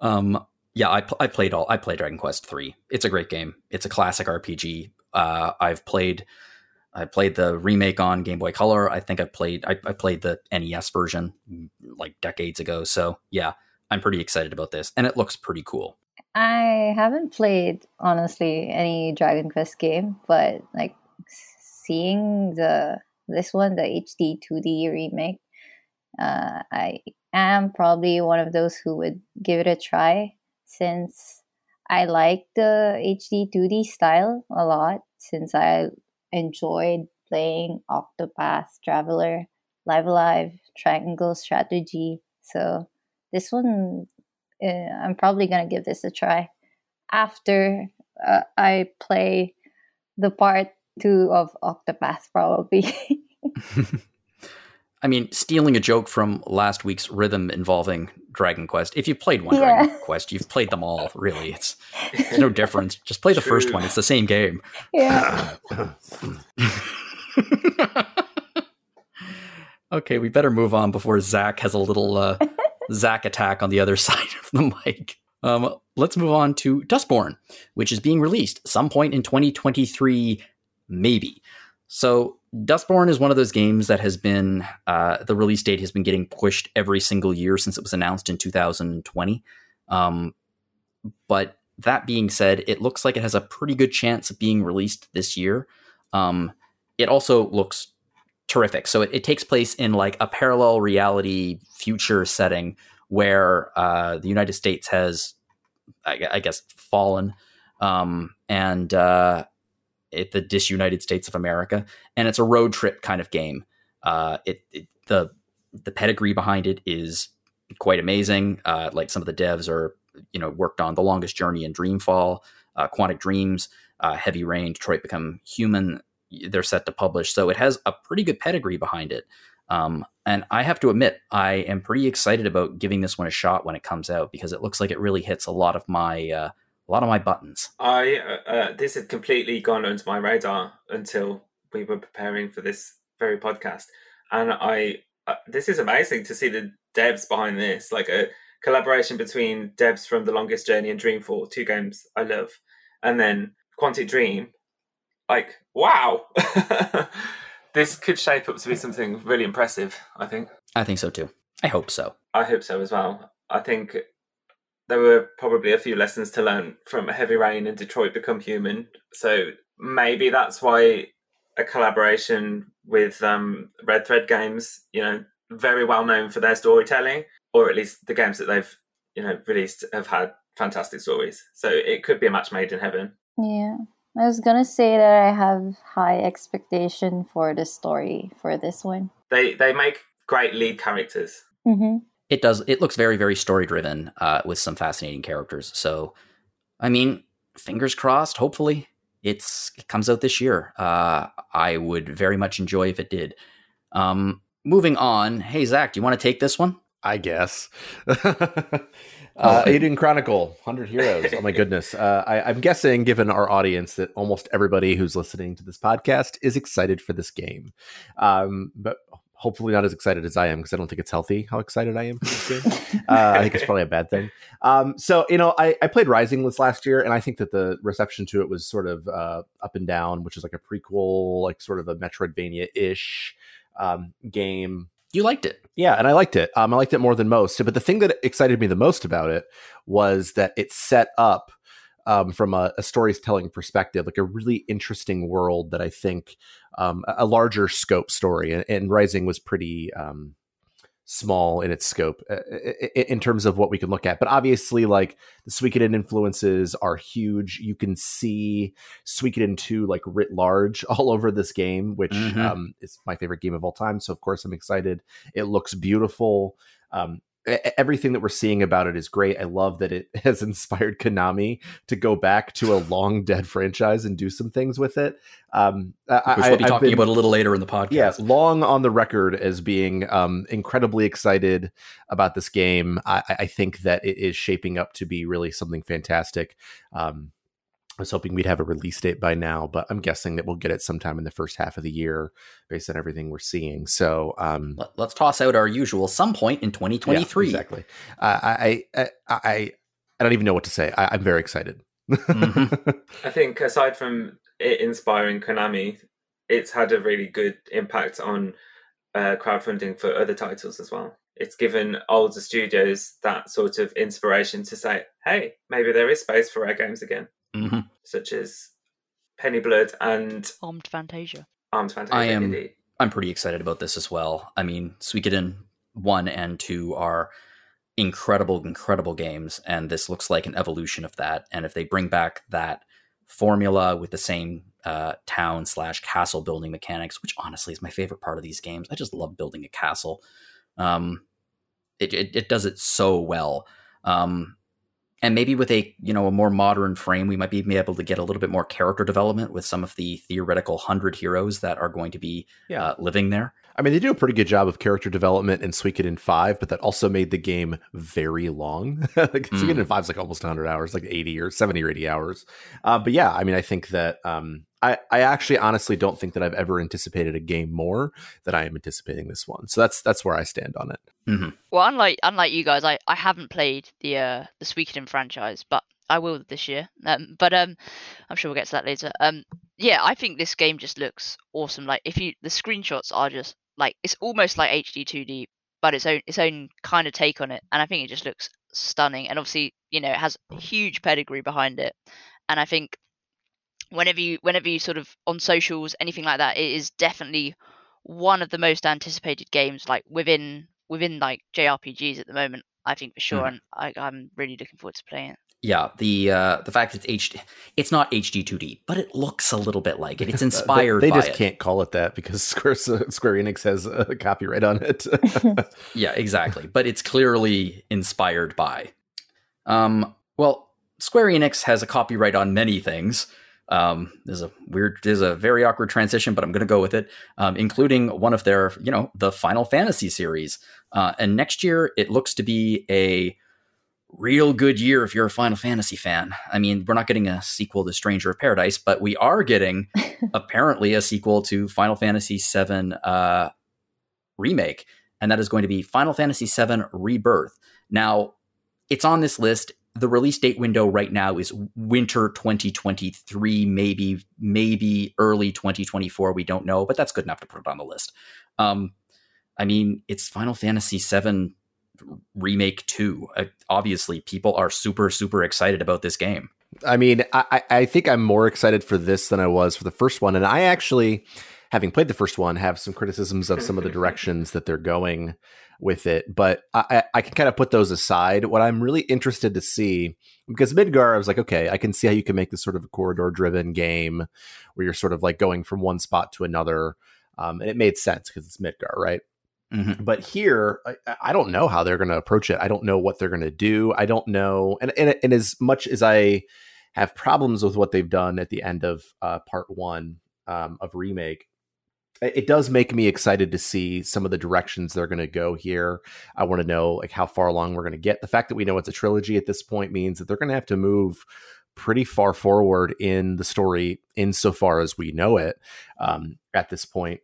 um, yeah, I I played all I played Dragon Quest three. It's a great game. It's a classic RPG. Uh, I've played I played the remake on Game Boy Color. I think I played I, I, played the NES version like decades ago. So yeah, I'm pretty excited about this, and it looks pretty cool. I haven't played honestly any Dragon Quest game, but like seeing the this one, the HD 2D remake, uh, I am probably one of those who would give it a try since I like the HD 2D style a lot. Since I enjoyed playing Octopath Traveler, Live A Live, Triangle Strategy. So this one, uh, I'm probably gonna give this a try after uh, I play the part two of Octopath, probably. I mean, stealing a joke from last week's rhythm involving Dragon Quest. If you've played one yeah. Dragon Quest, you've played them all. Really, it's there's no difference. Just play the True. first one. It's the same game. Yeah. okay, we better move on before Zach has a little uh, Zach attack on the other side of the mic. Um, let's move on to Dustborn, which is being released some point in 2023, maybe. So Dustborn is one of those games that has been uh, the release date has been getting pushed every single year since it was announced in 2020. Um, but that being said, it looks like it has a pretty good chance of being released this year. Um, it also looks terrific. So it, it, takes place in like a parallel reality future setting where uh, the United States has, I, I guess, fallen, um, and uh, the disunited states of America, and it's a road trip kind of game. Uh, it, it, the the pedigree behind it is quite amazing. Uh, like some of the devs are, you know, worked on The Longest Journey in Dreamfall, uh, Quantic Dreams, uh, Heavy Rain, Detroit Become Human. They're set to publish, so it has a pretty good pedigree behind it. Um, and I have to admit, I am pretty excited about giving this one a shot when it comes out because it looks like it really hits a lot of my uh, a lot of my buttons. I uh, uh, this had completely gone under my radar until we were preparing for this very podcast, and I uh, this is amazing to see the devs behind this, like a collaboration between devs from The Longest Journey and Dreamfall, two games I love, and then Quantic Dream. Like wow, this could shape up to be something really impressive. I think. I think so too. I hope so. I hope so as well. I think there were probably a few lessons to learn from Heavy Rain and Detroit Become Human. So maybe that's why a collaboration with um, Red Thread Games, you know, very well known for their storytelling, or at least the games that they've, you know, released have had fantastic stories. So it could be a match made in heaven. Yeah. I was gonna say that I have high expectation for the story for this one. They they make great lead characters. Mm-hmm it does it looks very very story driven uh, with some fascinating characters. So i mean fingers crossed hopefully it's it comes out this year. Uh, i would very much enjoy if it did. Um, moving on. Hey zach do you want to take this one? I guess. Uh, Eiyuden Chronicle, 100 Heroes. Oh my goodness. Uh, I, am guessing, given our audience, that almost everybody who's listening to this podcast is excited for this game. Um, but hopefully not as excited as I am because I don't think it's healthy how excited I am for this game. uh, I think it's probably a bad thing. Um, so you know, I, I played Rising this last year, and I think that the reception to it was sort of uh, up and down, which is like a prequel, like sort of a Metroidvania ish um, game. You liked it, yeah, and I liked it. Um, I liked it more than most. But the thing that excited me the most about it was that it set up um, from a, a, storytelling perspective, like a really interesting world that I think um, a larger scope story. And, and Rising was pretty um, small in its scope uh, in terms of what we can look at. But obviously, like the Suikoden influences are huge. You can see Suikoden 2 like writ large all over this game, which mm-hmm. um, is my favorite game of all time. So, of course, I'm excited. It looks beautiful. Um, everything that we're seeing about it is great. I love that it has inspired Konami to go back to a long dead franchise and do some things with it. Um, Which we'll be talking been, about a little later in the podcast. Yeah, long on the record as being um, incredibly excited about this game. I, I, think that it is shaping up to be really something fantastic. Um, I was hoping we'd have a release date by now, but I'm guessing that we'll get it sometime in the first half of the year based on everything we're seeing. So um, Let, us toss out our usual some point in 2023. Yeah, exactly. Uh, I, I, I, I don't even know what to say. I, am very excited. mm-hmm. I think aside from it inspiring Konami, it's had a really good impact on uh, crowdfunding for other titles as well. It's given older studios that sort of inspiration to say, hey, maybe there is space for our games again mm-hmm. such as Penny Blood and Armed Fantasia. Armed Fantasia. I am. Indeed. I'm pretty excited about this as well. I mean, Suikoden one and two are incredible, incredible games, and this looks like an evolution of that. And if they bring back that formula with the same uh, town slash castle building mechanics, which honestly is my favorite part of these games, I just love building a castle. Um, it, it, it does it so well. Um, and maybe with a you know a more modern frame we might be able to get a little bit more character development with some of the theoretical 100 heroes that are going to be yeah. uh, living there I mean, they do a pretty good job of character development in Suikoden 5, but that also made the game very long. like mm. Suikoden 5 is like almost 100 hours, like 80 or 70 or 80 hours. Uh, but yeah, I mean, I think that um, I, I actually honestly don't think that I've ever anticipated a game more than I am anticipating this one. So that's that's where I stand on it. Mm-hmm. Well, unlike unlike you guys, I, I haven't played the uh, the Suikoden franchise, but I will this year. Um, but um, I'm sure we'll get to that later. Um, yeah, I think this game just looks awesome. Like if you the screenshots are just like it's almost like HD 2D, but its own its own kind of take on it, and I think it just looks stunning. And obviously, you know, it has huge pedigree behind it, and I think whenever you whenever you sort of on socials anything like that, it is definitely one of the most anticipated games like within within like JRPGs at the moment. I think for sure, mm. and I, I'm really looking forward to playing it yeah, the uh, the fact it's HD, it's not HD 2D, but it looks a little bit like it. It's inspired. they, they just it. can't call it that because Square Square Enix has a copyright on it. yeah, exactly. But it's clearly inspired by. Um, well, Square Enix has a copyright on many things. Um, there's a weird, there's a very awkward transition, but I'm going to go with it, um, including one of their, you know, the Final Fantasy series. Uh, and next year, it looks to be a real good year if you're a Final Fantasy fan. I mean, we're not getting a sequel to Stranger of Paradise, but we are getting apparently a sequel to Final Fantasy VII uh, remake, and that is going to be Final Fantasy VII Rebirth. Now, it's on this list. The release date window right now is winter 2023, maybe maybe early 2024. We don't know, but that's good enough to put it on the list. Um, I mean, it's Final Fantasy VII remake 2 uh, obviously people are super super excited about this game. I mean I, I think i'm more excited for this than i was for the first one. And i actually having played the first one have some criticisms of some of the directions that they're going with it. But I, I can kind of put those aside. What i'm really interested to see because midgar i was like okay i can see how you can make this sort of a corridor driven game where you're sort of like going from one spot to another. Um, and it made sense because it's midgar right Mm-hmm. But here, I, I, don't know how they're going to approach it. I don't know what they're going to do. I don't know. And, and, and as much as I have problems with what they've done at the end of uh, part one um, of remake, it does make me excited to see some of the directions they're going to go here. I want to know like how far along we're going to get. The fact that we know it's a trilogy at this point means that they're going to have to move pretty far forward in the story insofar as we know it um, at this point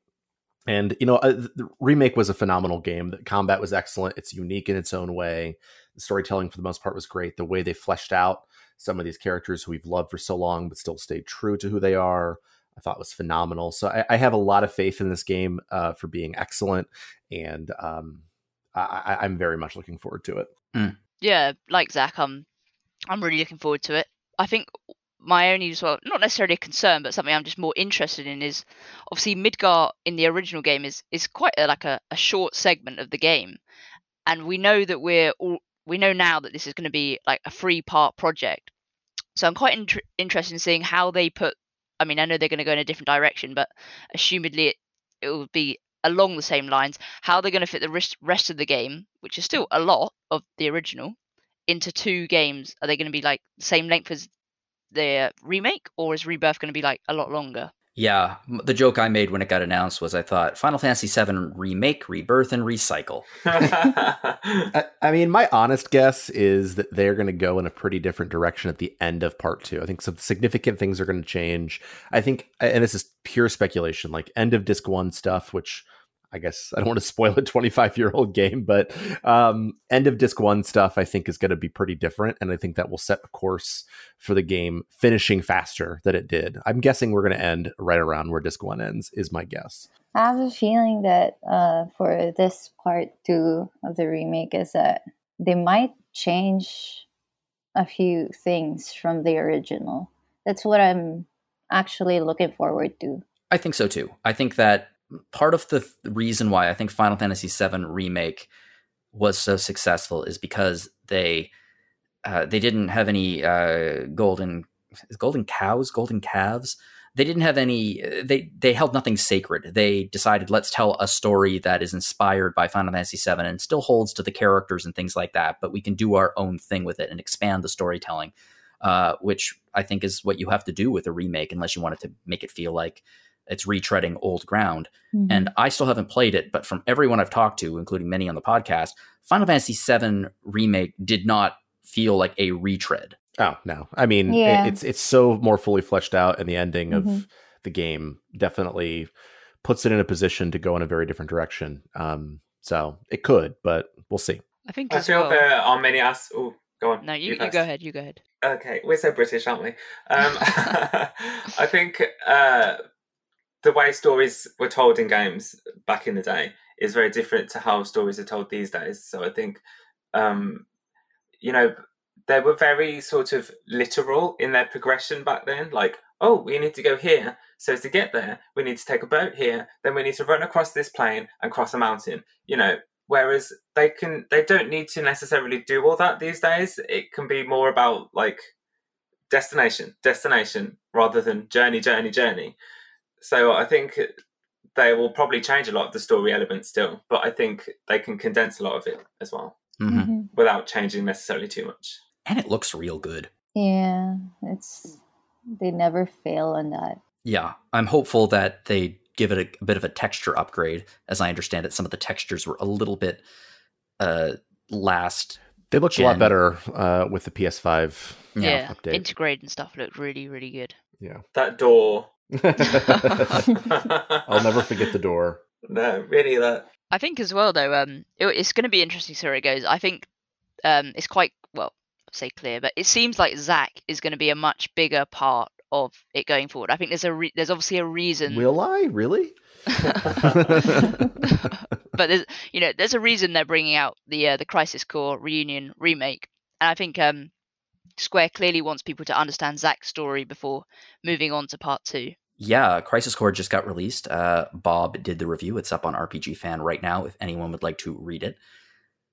and you know, uh, the remake was a phenomenal game. The combat was excellent. It's unique in its own way. The storytelling, for the most part, was great. The way they fleshed out some of these characters who we've loved for so long, but still stayed true to who they are, I thought was phenomenal. So I, I have a lot of faith in this game uh, for being excellent, and um, I, am very much looking forward to it. Mm. Yeah, like Zach, I'm I'm really looking forward to it. I think my only as well not necessarily a concern but something i'm just more interested in is obviously midgar in the original game is is quite a, like a, a short segment of the game. And we know that we're all we know now that this is going to be like a three part project. So i'm quite int- interested in seeing how they put i mean i know they're going to go in a different direction but assumedly it, it will be along the same lines how they're going to fit the rest, rest of the game which is still a lot of the original into two games. Are they going to be like the same length as the remake, or is Rebirth going to be like a lot longer? Yeah, the joke I made when it got announced was I thought Final Fantasy VII remake, rebirth, and recycle. I, I, mean, my honest guess is that they're going to go in a pretty different direction at the end of part two. I think some significant things are going to change. I think, and this is pure speculation, like end of disc one stuff, which I guess I don't want to spoil a 25 year old game, but um, end of disc one stuff I think is going to be pretty different, and I think that will set a course for the game finishing faster than it did. I'm guessing we're going to end right around where disc one ends. Is my guess. I have a feeling that uh, for this part two of the remake is that they might change a few things from the original. That's what I'm actually looking forward to. I think so too. I think that part of the th- reason why I think Final Fantasy VII remake was so successful is because they uh, they didn't have any uh, golden golden cows, golden calves. They didn't have any. They they held nothing sacred. They decided let's tell a story that is inspired by Final Fantasy VII and still holds to the characters and things like that, but we can do our own thing with it and expand the storytelling. Uh, which I think is what you have to do with a remake, unless you wanted to make it feel like it's retreading old ground. Mhm. And I still haven't played it, but from everyone I've talked to, including many on the podcast, Final Fantasy VII remake did not feel like a retread. Oh no! I mean, it- it's it's so more fully fleshed out, and the ending of Mhm. the game definitely puts it in a position to go in a very different direction. Um, so it could, but we'll see. I think I feel well. there are many us. Oh, go on. No, you, you first. go ahead. You go ahead. Okay, we're so British, aren't we? Um, I think uh, the way stories were told in games back in the day is very different to how stories are told these days. So I think, um, you know, they were very sort of literal in their progression back then. Like, oh, we need to go here. So to get there, we need to take a boat here. Then we need to run across this plain and cross a mountain. You know, whereas they can they don't need to necessarily do all that these days it can be more about like destination destination rather than journey journey journey so i think they will probably change a lot of the story elements still but i think they can condense a lot of it as well Mhm. Mhm. without changing necessarily too much And it looks real good. Yeah, it's they never fail on that. Yeah, I'm hopeful that they give it a, a bit of a texture upgrade. As I understand it, some of the textures were a little bit uh, last. They looked a lot better uh, with the PS5 Yeah, Yeah, update. Intergrade and stuff looked really, really good. Yeah. that door I'll never forget the door. no really that I think as well though, um, it, it's going to be interesting to see where it goes. I think um, it's quite well, I'll say clear, but it seems like Zach is going to be a much bigger part of it going forward. I think there's a re- there's obviously a reason, Will I really? but there's you know there's a reason they're bringing out the uh, the Crisis Core reunion remake, and I think um, Square clearly wants people to understand Zack's story before moving on to part two. Yeah, Crisis Core just got released. Uh, Bob did the review. It's up on RPG Fan right now. If anyone would like to read it,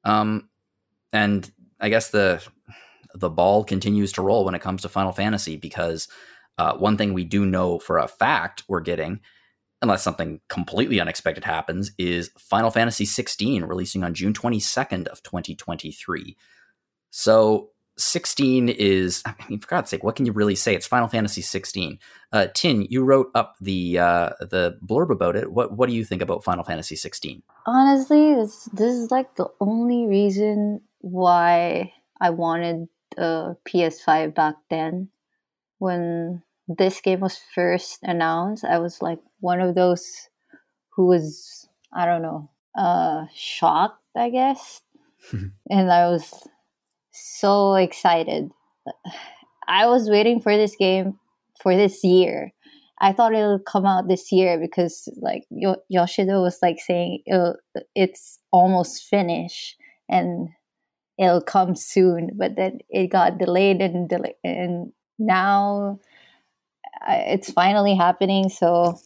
um, and I guess the the ball continues to roll when it comes to Final Fantasy because uh, one thing we do know for a fact we're getting, unless something completely unexpected happens, is Final Fantasy 16 releasing on June 22nd of 2023. So 16 is, I mean, for God's sake, what can you really say? It's Final Fantasy 16. Uh, Tin, you wrote up the uh, the blurb about it. What what do you think about Final Fantasy 16? Honestly, this this is like the only reason why I wanted a PS5 back then. When this game was first announced, I was like one of those who was I don't know, uh shocked, I guess. and I was so excited. I was waiting for this game for this year. I thought it'll come out this year because like Yo- Yoshida was like saying it's almost finished and it'll come soon, but then it got delayed and delayed, and now it's finally happening. So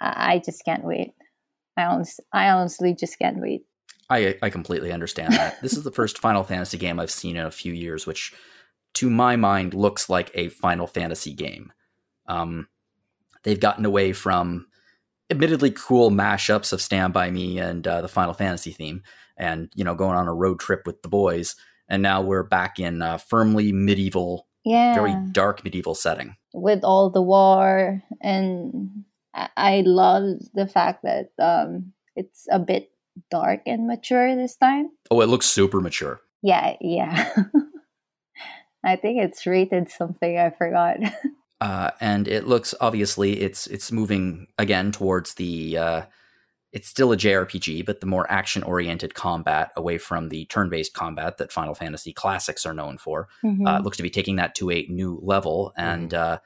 I, I just can't wait. I honestly, I honestly just can't wait. I I completely understand that. this is the first Final Fantasy game I've seen in a few years, which to my mind looks like a Final Fantasy game. Um, they've gotten away from admittedly cool mashups of Stand by Me and uh, the Final Fantasy theme, and you know going on a road trip with the boys, and now we're back in uh, firmly medieval, Yeah, very dark medieval setting. with all the war and I, I love the fact that um it's a bit dark and mature this time. Oh, it looks super mature. Yeah, yeah. I think it's rated something I forgot. uh, and it looks obviously it's it's moving again towards the uh, it's still a JRPG, but the more action oriented combat away from the turn based combat that Final Fantasy classics are known for. Uh, it looks to be taking that to a new level, and uh,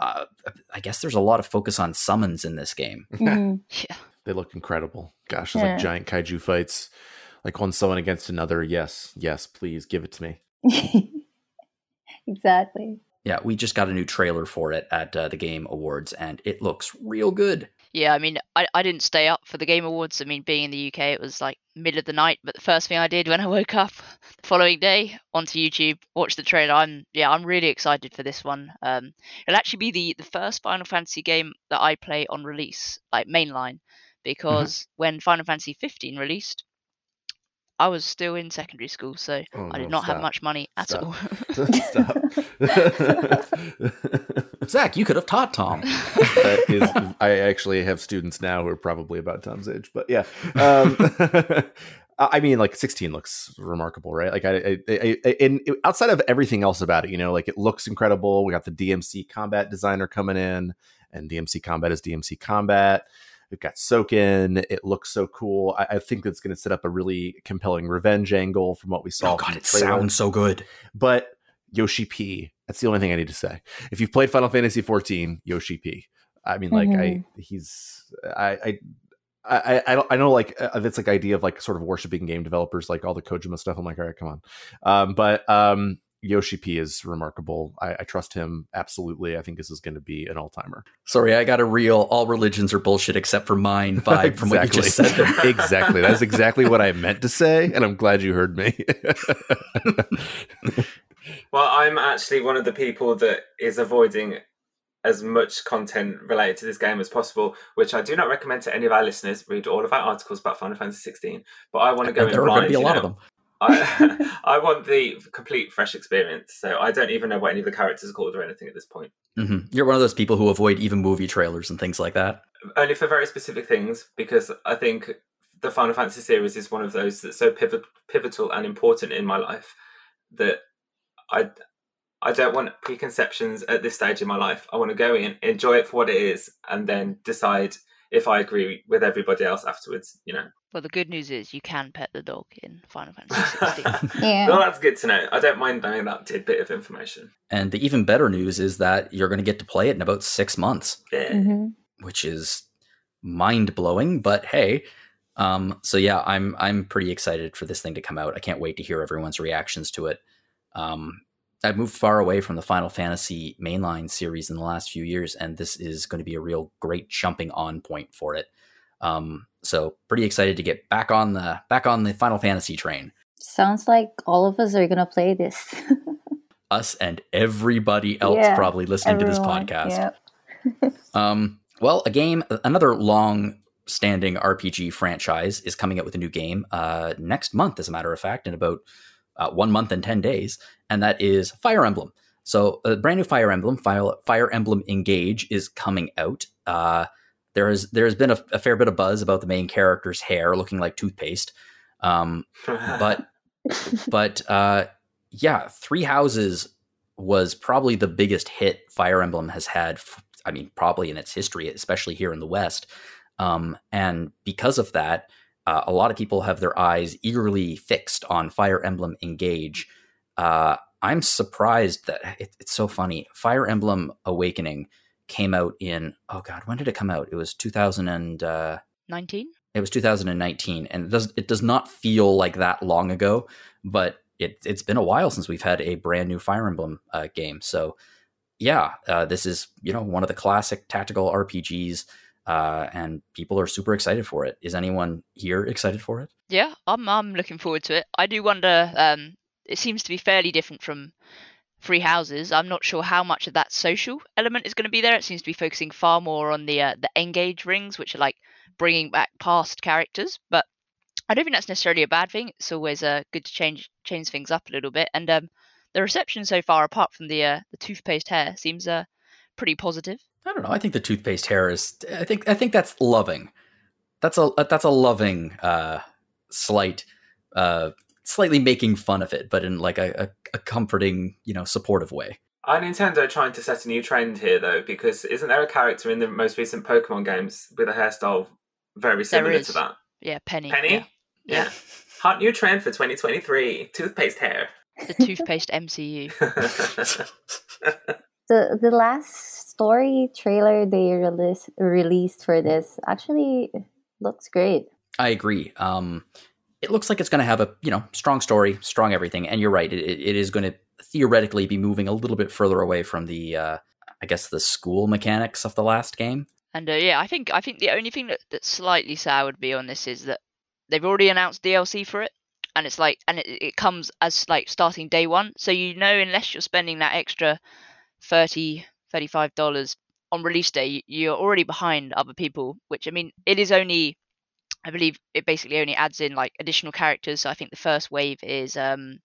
uh, I guess there's a lot of focus on summons in this game. Mhm. Yeah. They look incredible. Gosh, there's Yeah. like giant kaiju fights, like one someone against another. Yes, yes, please give it to me. exactly. Yeah, we just got a new trailer for it at uh, the Game Awards, and it looks real good. Yeah, I mean, I, I didn't stay up for the Game Awards. I mean, being in the UK, it was like middle of the night. But the first thing I did when I woke up the following day, onto YouTube, watched the trailer. I'm yeah, I'm really excited for this one. Um, it'll actually be the the first Final Fantasy game that I play on release, like mainline, because when Final Fantasy 15 released, I was still in secondary school, so Oh, I did no, not have much money at Stop. all. Stop. Zach, you could have taught Tom. that is, I actually have students now who are probably about Tom's age, but yeah. Um, I mean, like 16 looks remarkable, right? Like, I, I, I, I and outside of everything else about it, you know, like it looks incredible. We got the DMC combat designer coming in, and DMC combat is DMC combat. We've got Soken. It looks so cool. I, I think that's going to set up a really compelling revenge angle from what we saw. Oh god, it trailer. sounds so good. But Yoshi P. That's the only thing I need to say. If you've played Final Fantasy 14, Yoshi P. I mean, like I, he's I I. I, I I know like uh, this like idea of like sort of worshiping game developers like all the Kojima stuff. I'm like, all right, come on. Um, but um, Yoshi P is remarkable. I, I trust him absolutely. I think this is going to be an all timer. Sorry, I got a real all religions are bullshit except for mine vibe from what you just said. there. exactly. That's exactly what I meant to say, and I'm glad you heard me. Well, I'm actually one of the people that is avoiding as much content related to this game as possible, which I do not recommend to any of our listeners. Read all of our articles about Final Fantasy 16, but I want to go And in there are going to be a lot know. of them. I, I want the complete fresh experience, so I don't even know what any of the characters are called or anything at this point. hmm You're one of those people who avoid even movie trailers and things like that. Only for very specific things, because I think the Final Fantasy series is one of those that's so pivot, pivotal and important in my life that I I don't want preconceptions at this stage in my life. I want to go in, enjoy it for what it is, and then decide if I agree with everybody else afterwards. You know, well, the good news is you can pet the dog in Final Fantasy 16. Yeah. well, that's good to know. I don't mind knowing that tidbit of information. And the even better news is that you're going to get to play it in about six months, Yeah. hmm which is mind blowing. But hey, um, so yeah, I'm I'm pretty excited for this thing to come out. I can't wait to hear everyone's reactions to it. Um, I've moved far away from the Final Fantasy mainline series in the last few years, and this is going to be a real great jumping on point for it. Um, so pretty excited to get back on the back on the Final Fantasy train. Sounds like all of us are gonna play this. Us and everybody else Yeah, probably listening to this podcast. Yeah. Um, well, a game, another long standing RPG franchise is coming out with a new game uh, next month, as a matter of fact, in about uh, one month and 10 days, and that is Fire Emblem. So, a brand new Fire Emblem, Fire, Fire Emblem Engage, is coming out. Uh, there has there has been a, a fair bit of buzz about the main character's hair looking like toothpaste, um, but but uh, yeah, Three Houses was probably the biggest hit Fire Emblem has had. f- I mean, probably in its history, especially here in the West. Um, and because of that, uh, a lot of people have their eyes eagerly fixed on Fire Emblem Engage. Uh, I'm surprised that it, it's so funny. Fire Emblem Awakening came out in oh god, when did it come out? It was 2019. uh, it was 2019, and it does it does not feel like that long ago, but it it's been a while since we've had a brand new Fire Emblem uh, game. So yeah, uh, this is you know one of the classic tactical RPGs, uh, and people are super excited for it. Is anyone here excited for it? Yeah, I'm I'm looking forward to it. I do wonder. Um, it seems to be fairly different from Three Houses. I'm not sure how much of that social element is going to be there. It seems to be focusing far more on the uh, the engage rings, which are like bringing back past characters. But I don't think that's necessarily a bad thing. It's always uh, good to change change things up a little bit. And um, the reception so far, apart from the uh, the toothpaste hair, seems uh, pretty positive. I don't know. I think the toothpaste hair is. I think I think that's loving. That's a that's a loving uh, slight, uh, slightly making fun of it, but in like a, a, a comforting, you know, supportive way. Are Nintendo trying to set a new trend here, though? Because isn't there a character in the most recent Pokemon games with a hairstyle very similar to that? Yeah, Penny. Penny? Yeah. Yeah. Hot new trend for 2023 toothpaste hair. The toothpaste MCU. the the last story trailer they released released for this actually looks great. I agree. Um, it looks like it's going to have a you know strong story, strong everything, and you're right. It, it is going to theoretically be moving a little bit further away from the, uh, I guess, the school mechanics of the last game. And uh, yeah, I think I think the only thing that, that slightly soured me on this is that they've already announced DLC for it, and it's like, and it, it comes as like starting day one. So you know, unless you're spending that extra 30 35 dollars on release day, you're already behind other people. Which I mean, it is only I believe it basically only adds in like additional characters. So I think the first wave is um,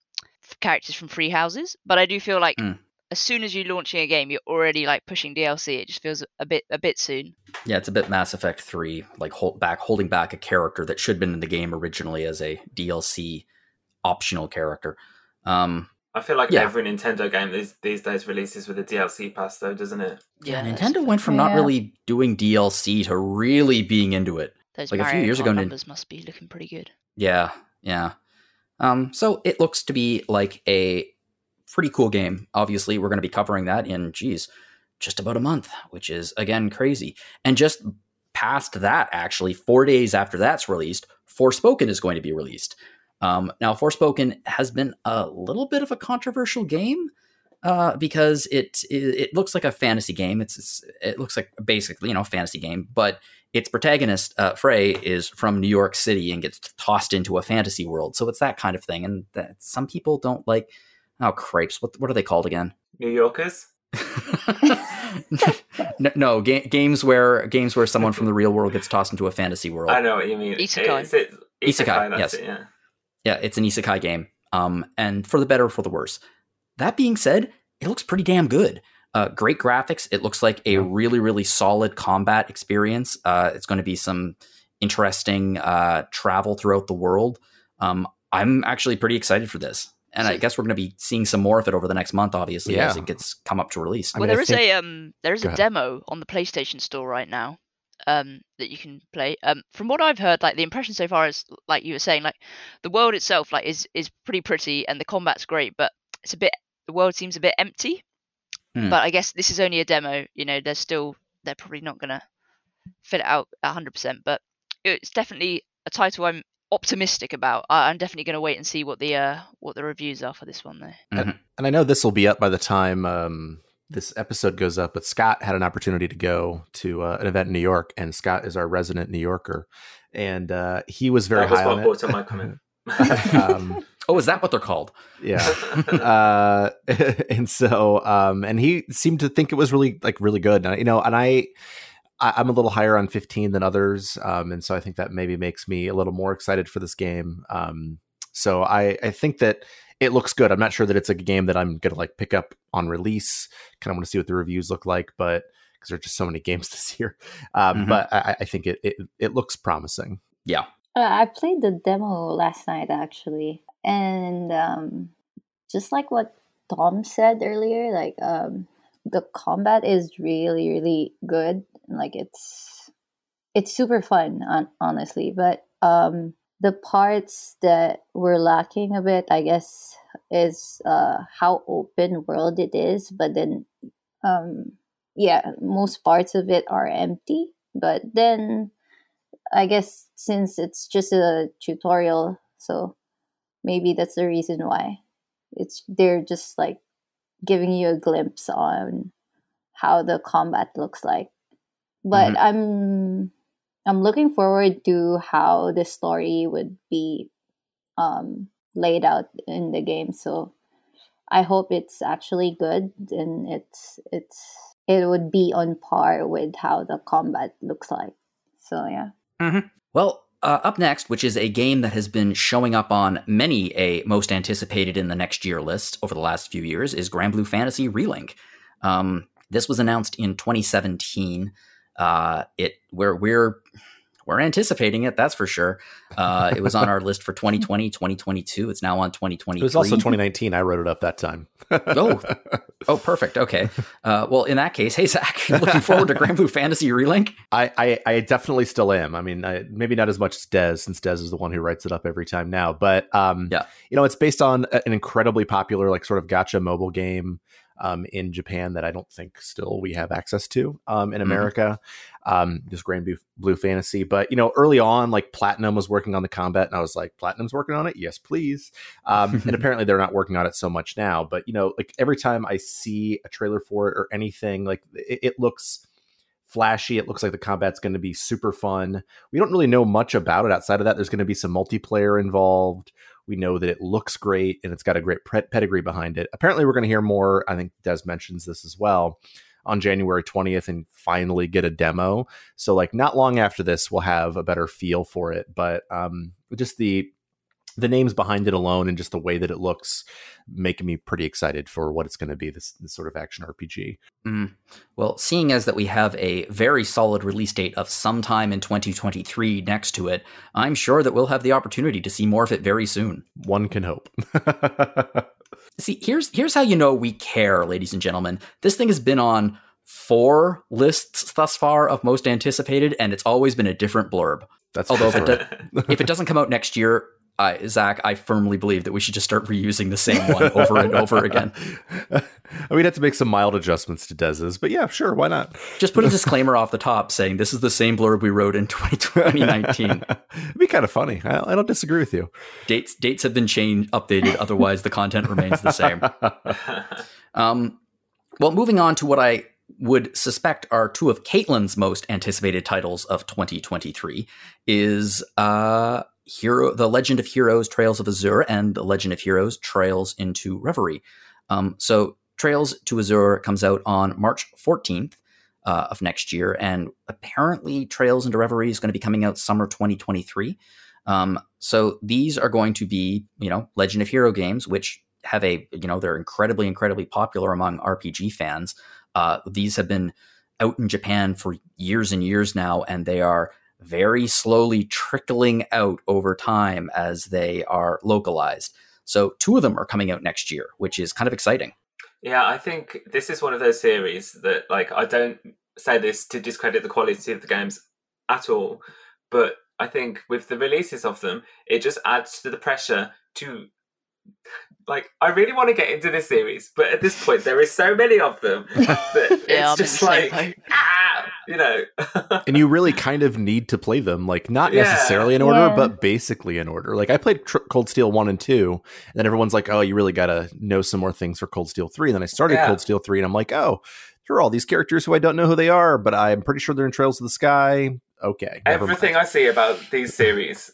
characters from Three Houses. But I do feel like Mm. as soon as you're launching a game, you're already like pushing DLC. It just feels a bit a bit soon. Yeah, it's a bit Mass Effect 3, like hold back holding back a character that should have been in the game originally as a DLC optional character. Um I feel like Yeah. every Nintendo game these these days releases with a DLC pass, though, doesn't it? yeah, that's Nintendo went from not really doing DLC to really being into it. Those Like a few years ago, numbers must be looking pretty good. Yeah, yeah. Um, so it looks to be like a pretty cool game. Obviously, we're going to be covering that in, geez, just about a month, which is again crazy. And just past that, actually, four days after that's released, Forspoken is going to be released. Um, now, Forspoken has been a little bit of a controversial game uh, because it, it it looks like a fantasy game. It's, it's it looks like basically you know a fantasy game, but its protagonist uh, Frey is from New York City and gets tossed into a fantasy world. So it's that kind of thing, and that some people don't like. Oh, crepes! What what are they called again? New Yorkers. no, no ga- games where games where someone from the real world gets tossed into a fantasy world. I know what you mean. Isekai. Is it Isekai, that's yes. it, yeah. Yeah, it's an isekai game. Um, and for the better or for the worse. That being said, it looks pretty damn good. Uh, great graphics. It looks like a really, really solid combat experience. Uh, it's going to be some interesting uh, travel throughout the world. Um, I'm actually pretty excited for this, and I guess we're going to be seeing some more of it over the next month, obviously, as Yeah. it gets come up to release. I well, mean, there is think- a um, there is Go a ahead. demo on the PlayStation Store right now, um, that you can play. Um, from what I've heard, like the impression so far is like you were saying, like the world itself, like is is pretty pretty and the combat's great, but it's a bit the world seems a bit empty. Hmm. But I guess this is only a demo. You know, they're still they're probably not gonna fit it out hundred percent, but it's definitely a title I'm optimistic about. I, I'm definitely gonna wait and see what the uh what the reviews are for this one though. Mhm. and I know this will be up by the time um, this episode goes up. But Scott had an opportunity to go to uh, an event in New York, and Scott is our resident New Yorker, and uh, he was very that was high what on brought it. on my comment. um, Oh, is that what they're called? yeah, uh, and so um, and he seemed to think it was really like really good. And, you know, and I. I- I'm a little higher on 15 than others, um, and so I think that maybe makes me a little more excited for this game. Um, so I, I think that it looks good. I'm not sure that it's a game that I'm gonna like pick up on release. Kind of want to see what the reviews look like, but because there's just so many games this year. Um, Mhm. But I, I think it, it it looks promising. Yeah. Uh, I played the demo last night actually, and um, just like what Tom said earlier, like um, the combat is really really good. Like it's it's super fun, on, honestly. But um, the parts that were lacking a bit, I guess, is uh, how open world it is. But then, um, yeah, most parts of it are empty. But then I guess since it's just a tutorial, so maybe that's the reason why. It's they're just like giving you a glimpse on how the combat looks like. But I'm I'm looking forward to how the story would be um, laid out in the game. So I hope it's actually good and it's it's it would be on par with how the combat looks like. So yeah. Well, uh, up next, which is a game that has been showing up on many a most anticipated in the next year list over the last few years, is Granblue Fantasy Relink. Um, this was announced in 2017. Uh, it where we're we're anticipating it, that's for sure. Uh, it was on our list for 2020, 2022. It's now on 2023. It was also 2019. I wrote it up that time. Oh. Oh, perfect. Okay. Uh, well, in that case, hey Zach, looking forward to Granblue Fantasy Relink. I, I, I definitely still am. I mean, I, maybe not as much as Dez, since Dez is the one who writes it up every time now. But um, Yeah. you know, it's based on an incredibly popular, like, sort of gacha mobile game um, in Japan that I don't think still we have access to um, in Mhm. America. Um, just Granblue, Blue Fantasy. But you know, early on, like Platinum was working on the combat, and I was like, Platinum's working on it. Yes, please. Um, and apparently, they're not working on it so much now. But you know, like every time I see a trailer for it or anything, like it, it looks flashy. It looks like the combat's going to be super fun. We don't really know much about it outside of that. There's going to be some multiplayer involved. We know that it looks great and it's got a great pedigree behind it. Apparently, we're going to hear more. I think Dez mentions this as well on January 20th and finally get a demo. So like not long after this, we'll have a better feel for it. But um, just the the names behind it alone and just the way that it looks making me pretty excited for what it's going to be this, this sort of action rpg mm. well seeing as that we have a very solid release date of sometime in 2023 next to it i'm sure that we'll have the opportunity to see more of it very soon. One can hope. See here's here's how you know we care ladies and gentlemen. This thing has been on four lists thus far of most anticipated and it's always been a different blurb. That's although if it, if it doesn't come out next year I, Zach, I firmly believe that we should just start reusing the same one over and over again. We'd have to make some mild adjustments to Dez's, but yeah, sure, why not? Just put a disclaimer off the top saying this is the same blurb we wrote in 2019. It'd be kind of funny. I, I, don't disagree with you. Dates dates have been changed, updated. Otherwise, the content remains the same. Um, well, moving on to what I would suspect are two of Caitlin's most anticipated titles of 2023 is uh, Hero, The Legend of Heroes, Trails of Azure, and The Legend of Heroes, Trails into Reverie. Um, so Trails to Azure comes out on March 14th uh, of next year, and apparently Trails into Reverie is going to be coming out summer 2023. Um, so these are going to be, you know, Legend of Hero games, which have a, you know, they're incredibly, incredibly popular among RPG fans. Uh, these have been out in Japan for years and years now, and they are very slowly trickling out over time as they are localized. So two of them are coming out next year, which is kind of exciting. Yeah, I think this is one of those series that like I don't say this to discredit the quality of the games at all, but I think with the releases of them, it just adds to the pressure to like I really want to get into this series, but at this point there is so many of them that yeah, it's just like ah, you know. and you really kind of need to play them, like not yeah. necessarily in order, yeah. but basically in order. Like I played Tr- Cold Steel one and two, and then everyone's like, "Oh, you really got to know some more things for Cold Steel three. And then I started Cold Steel three, and I'm like, "Oh, there are all these characters who I don't know who they are, but I'm pretty sure they're in Trails of the Sky." Okay, everything I see about these series,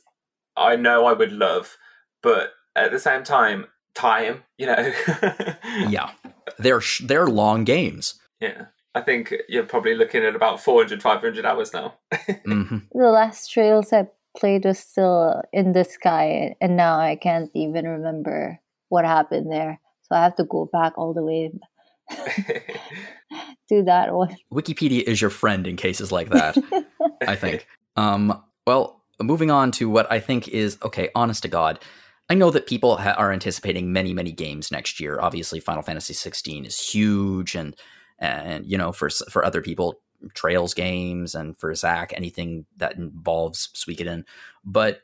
I know I would love, but at the same time, time, you know. yeah, they're they're long games. Yeah, I think you're probably looking at about 400, 500 hours now. mm-hmm. The last trails I played was still in the sky, and now I can't even remember what happened there. So I have to go back all the way to that one. Wikipedia is your friend in cases like that. I think. Um, well, moving on to what I think is okay. Honest to God I know that people ha- are anticipating many, many games next year. Obviously, Final Fantasy 16 is huge, and and you know, for for other people, Trails games, and for Zach, anything that involves Suikoden. But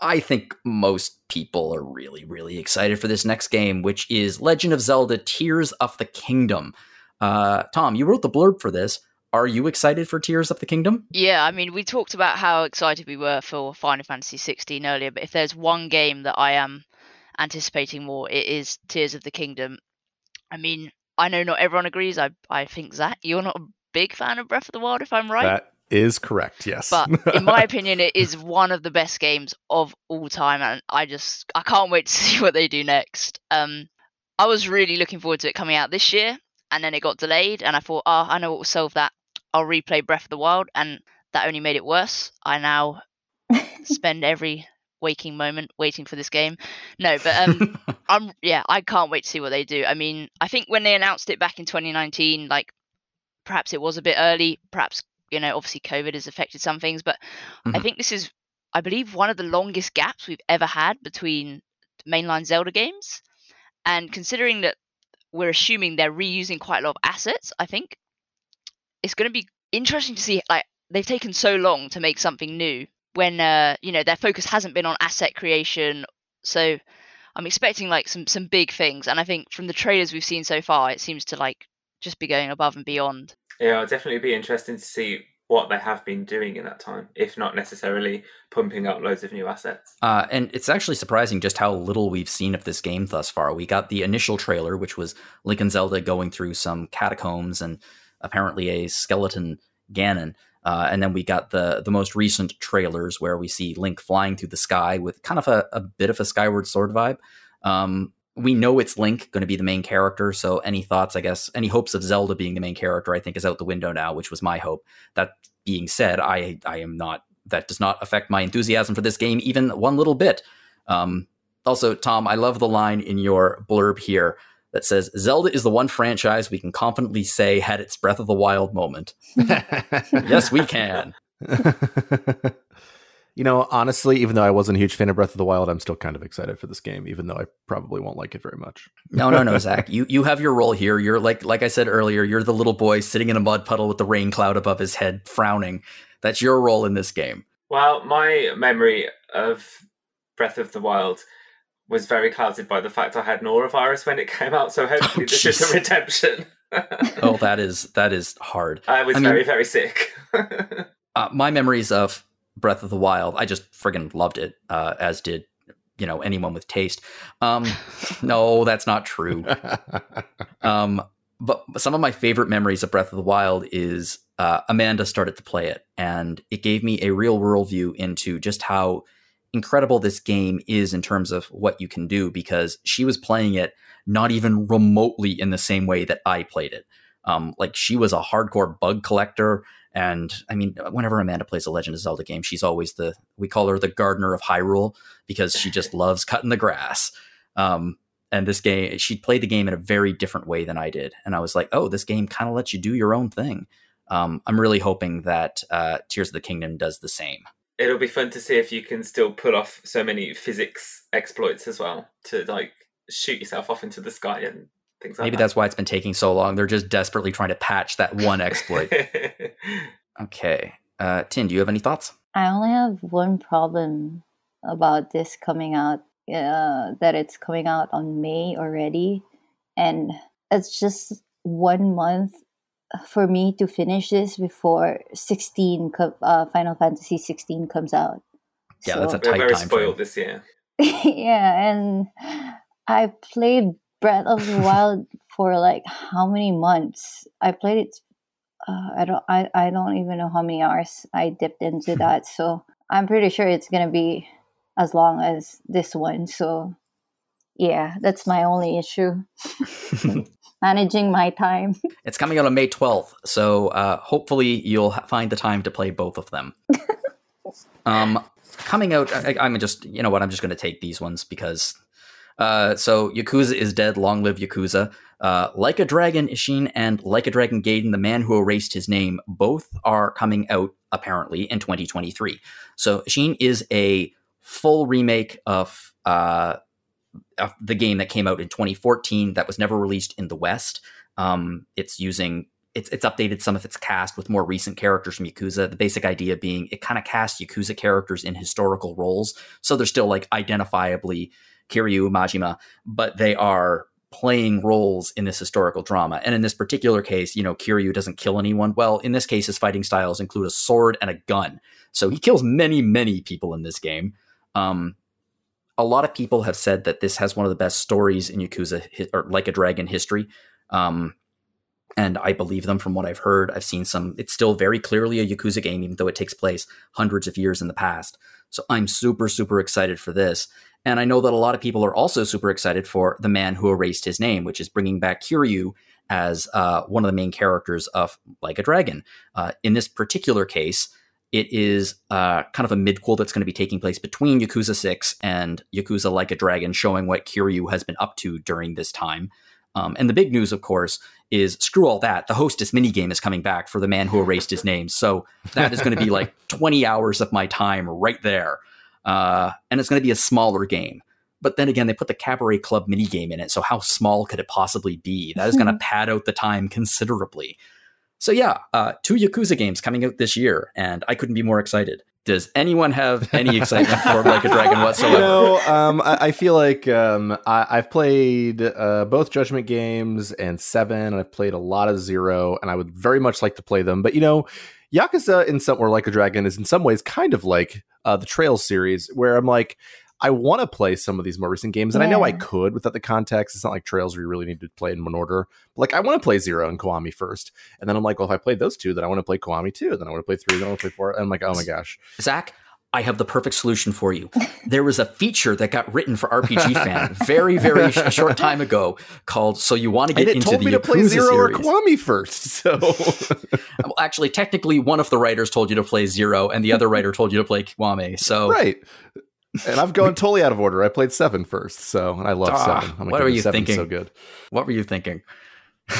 I think most people are really, really excited for this next game, which is Legend of Zelda: Tears of the Kingdom. Uh, Tom, you wrote the blurb for this. Are you excited for Tears of the Kingdom? Yeah, I mean, we talked about how excited we were for Final Fantasy 16 earlier, but if there's one game that I am anticipating more, it is Tears of the Kingdom. I mean, I know not everyone agrees. I I think Zach, you're not a big fan of Breath of the Wild, if I'm right. That is correct. Yes, but in my opinion, it is one of the best games of all time, and I just I can't wait to see what they do next. Um, I was really looking forward to it coming out this year, and then it got delayed, and I thought, oh, I know what will solve that. I'll replay Breath of the Wild, and that only made it worse. I now spend every waking moment waiting for this game. No, but um, I'm yeah, I can't wait to see what they do. I mean, I think when they announced it back in 2019, like perhaps it was a bit early. Perhaps you know, obviously COVID has affected some things, but mm-hmm. I think this is, I believe, one of the longest gaps we've ever had between mainline Zelda games. And considering that we're assuming they're reusing quite a lot of assets, I think it's going to be interesting to see like they've taken so long to make something new when uh, you know their focus hasn't been on asset creation. So I'm expecting like some some big things, and I think from the trailers we've seen so far, it seems to like just be going above and beyond. Yeah, it'll definitely be interesting to see what they have been doing in that time, if not necessarily pumping up loads of new assets. Uh, and it's actually surprising just how little we've seen of this game thus far. We got the initial trailer, which was Link and Zelda going through some catacombs and apparently a skeleton Ganon. Uh, and then we got the the most recent trailers where we see Link flying through the sky with kind of a, a bit of a Skyward Sword vibe. Um, we know it's Link going to be the main character. So any thoughts, I guess, any hopes of Zelda being the main character, I think is out the window now, which was my hope. That being said, I I am not. That does not affect my enthusiasm for this game even one little bit. Um, also, Tom, I love the line in your blurb here that says Zelda is the one franchise we can confidently say had its Breath of the Wild moment. yes, we can. you know, honestly, even though I wasn't a huge fan of Breath of the Wild, I'm still kind of excited for this game, even though I probably won't like it very much. no, no, no, Zach. You you have your role here. You're like like I said earlier, you're the little boy sitting in a mud puddle with the rain cloud above his head, frowning. That's your role in this game. Well, my memory of Breath of the Wild was very clouded by the fact I had norovirus when it came out. So hopefully Oh, this is a redemption. Oh, that is that is hard. I was I mean- very very sick. Uh, my memories of Breath of the Wild, I just friggin' loved it, uh, as did you know anyone with taste. Um, no, that's not true. Um, but some of my favorite memories of Breath of the Wild is uh, Amanda started to play it, and it gave me a real world view into just how incredible this game is in terms of what you can do because she was playing it not even remotely in the same way that I played it. Um, like she was a hardcore bug collector. And I mean, whenever Amanda plays a Legend of Zelda game, she's always the, we call her the gardener of Hyrule because she just loves cutting the grass. Um, and this game, she played the game in a very different way than I did. And I was like, oh, this game kind of lets you do your own thing. Um, I'm really hoping that uh, Tears of the Kingdom does the same. It'll be fun to see if you can still pull off so many physics exploits as well to like shoot yourself off into the sky and things like that. Maybe that. that's why it's been taking so long. They're just desperately trying to patch that one exploit. okay. Uh, Tin, do you have any thoughts? I only have one problem about this coming out. Uh, that it's coming out on May already, and it's just one month for me to finish this before sixteen. Uh, Final Fantasy sixteen comes out. Yeah, that's a tight very time frame. spoiled this year. yeah, and I played Breath of the Wild for like how many months? I played it. Uh, I don't. I, I don't even know how many hours I dipped into that. So I'm pretty sure it's gonna be as long as this one. So yeah, that's my only issue. Managing my time. It's coming out on May 12th, so uh, hopefully you'll find the time to play both of them. um, coming out, I, I'm just, you know what, I'm just going to take these ones because. Uh, so Yakuza is dead. Long live Yakuza. Uh, like a Dragon Ishin and Like a Dragon Gaiden, the man who erased his name, both are coming out apparently in 2023. So Ishin is a full remake of uh, of the game that came out in 2014 that was never released in the West. Um, it's using it's it's updated some of its cast with more recent characters from Yakuza. The basic idea being it kind of casts Yakuza characters in historical roles, so they're still like identifiably Kiryu Majima, but they are playing roles in this historical drama. And in this particular case, you know, Kiryu doesn't kill anyone. Well, in this case, his fighting styles include a sword and a gun, so he kills many many people in this game. Um, a lot of people have said that this has one of the best stories in Yakuza or Like a Dragon history. Um, and I believe them from what I've heard. I've seen some, it's still very clearly a Yakuza game, even though it takes place hundreds of years in the past. So I'm super, super excited for this. And I know that a lot of people are also super excited for The Man Who Erased His Name, which is bringing back Kiryu as uh, one of the main characters of Like a Dragon. Uh, in this particular case, it is uh, kind of a midquel that's going to be taking place between Yakuza 6 and Yakuza Like a Dragon, showing what Kiryu has been up to during this time. Um, and the big news, of course, is screw all that. The Hostess minigame is coming back for the man who erased his name. So that is going to be like 20 hours of my time right there. Uh, and it's going to be a smaller game. But then again, they put the Cabaret Club minigame in it. So how small could it possibly be? That is going to pad out the time considerably. So yeah, uh, two Yakuza games coming out this year, and I couldn't be more excited. Does anyone have any excitement for Like a Dragon whatsoever? You know, um, I, I feel like um, I, I've played uh, both Judgment games and Seven, and I've played a lot of Zero, and I would very much like to play them. But you know, Yakuza in some or Like a Dragon is in some ways kind of like uh, the Trails series, where I'm like, I want to play some of these more recent games, and I know I could without the context. It's not like Trails where you really need to play in one order. But like, I want to play Zero and Kiwami first, and then I'm like, well, if I played those two, then I want to play Kiwami too. Then I want to play three. Then I want to play four. And I'm like, oh my gosh, Zach, I have the perfect solution for you. There was a feature that got written for RPG Fan very, very sh- short time ago called "So You Want to Get into told the me to play Zero series." or Kiwami first. So Well, actually, technically, one of the writers told you to play Zero, and the other writer told you to play Kiwami. So, right. And I've gone totally out of order. I played seven first, so and I love Ah, seven. I'm like, what were you thinking? So good. what were you thinking?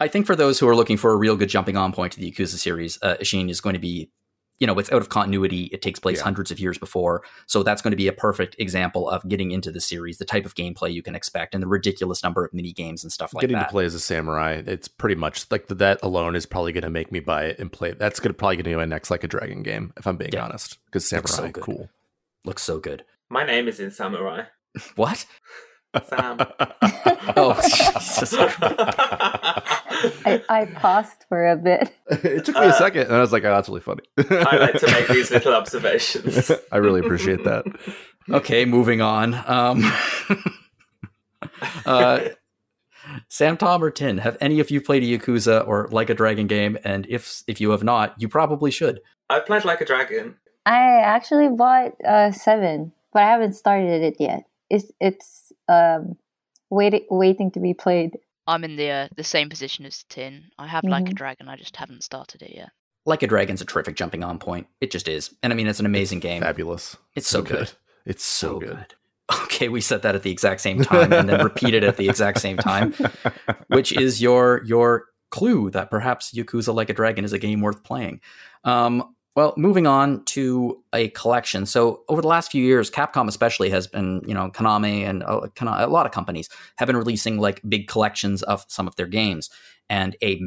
I think for those who are looking for a real good jumping on point to the Yakuza series, uh, Ishin is going to be, you know, it's out of continuity. It takes place Yeah. hundreds of years before. So that's going to be a perfect example of getting into the series, the type of gameplay you can expect, and the ridiculous number of mini games and stuff like Getting that. Getting to play as a samurai, it's pretty much like that alone is probably going to make me buy it and play it. That's going to probably going to be my next like a dragon game, if I'm being Yeah. honest. Because so samurai, good. cool. Looks so good. My name is in Samurai. What? Sam. Oh, Jesus. I, I paused for a bit. it took me a Uh, second, and I was like, "Oh, that's really funny." I like to make these little observations. I really appreciate that. okay, moving on. Um, uh, Sam, Tom, or Tin, have any of you played a Yakuza or Like a Dragon game? And if if you have not, you probably should. I played like a dragon. I actually bought uh, seven, but I haven't started it yet. It's it's um waiting waiting to be played. I'm in the uh, the same position as Tin. I have like a Mhm. dragon. I just haven't started it yet. Like a Dragon's a terrific jumping on point. It just is. And I mean, it's an amazing game. Fabulous. It's so good. It's so, good. Okay, we said that at the exact same time and then repeated at the exact same time, which is your your clue that perhaps Yakuza Like a Dragon is a game worth playing. Um, well, moving on to a collection. So over the last few years, Capcom especially has been, you know, Konami and uh, a lot of companies have been releasing like big collections of some of their games, and a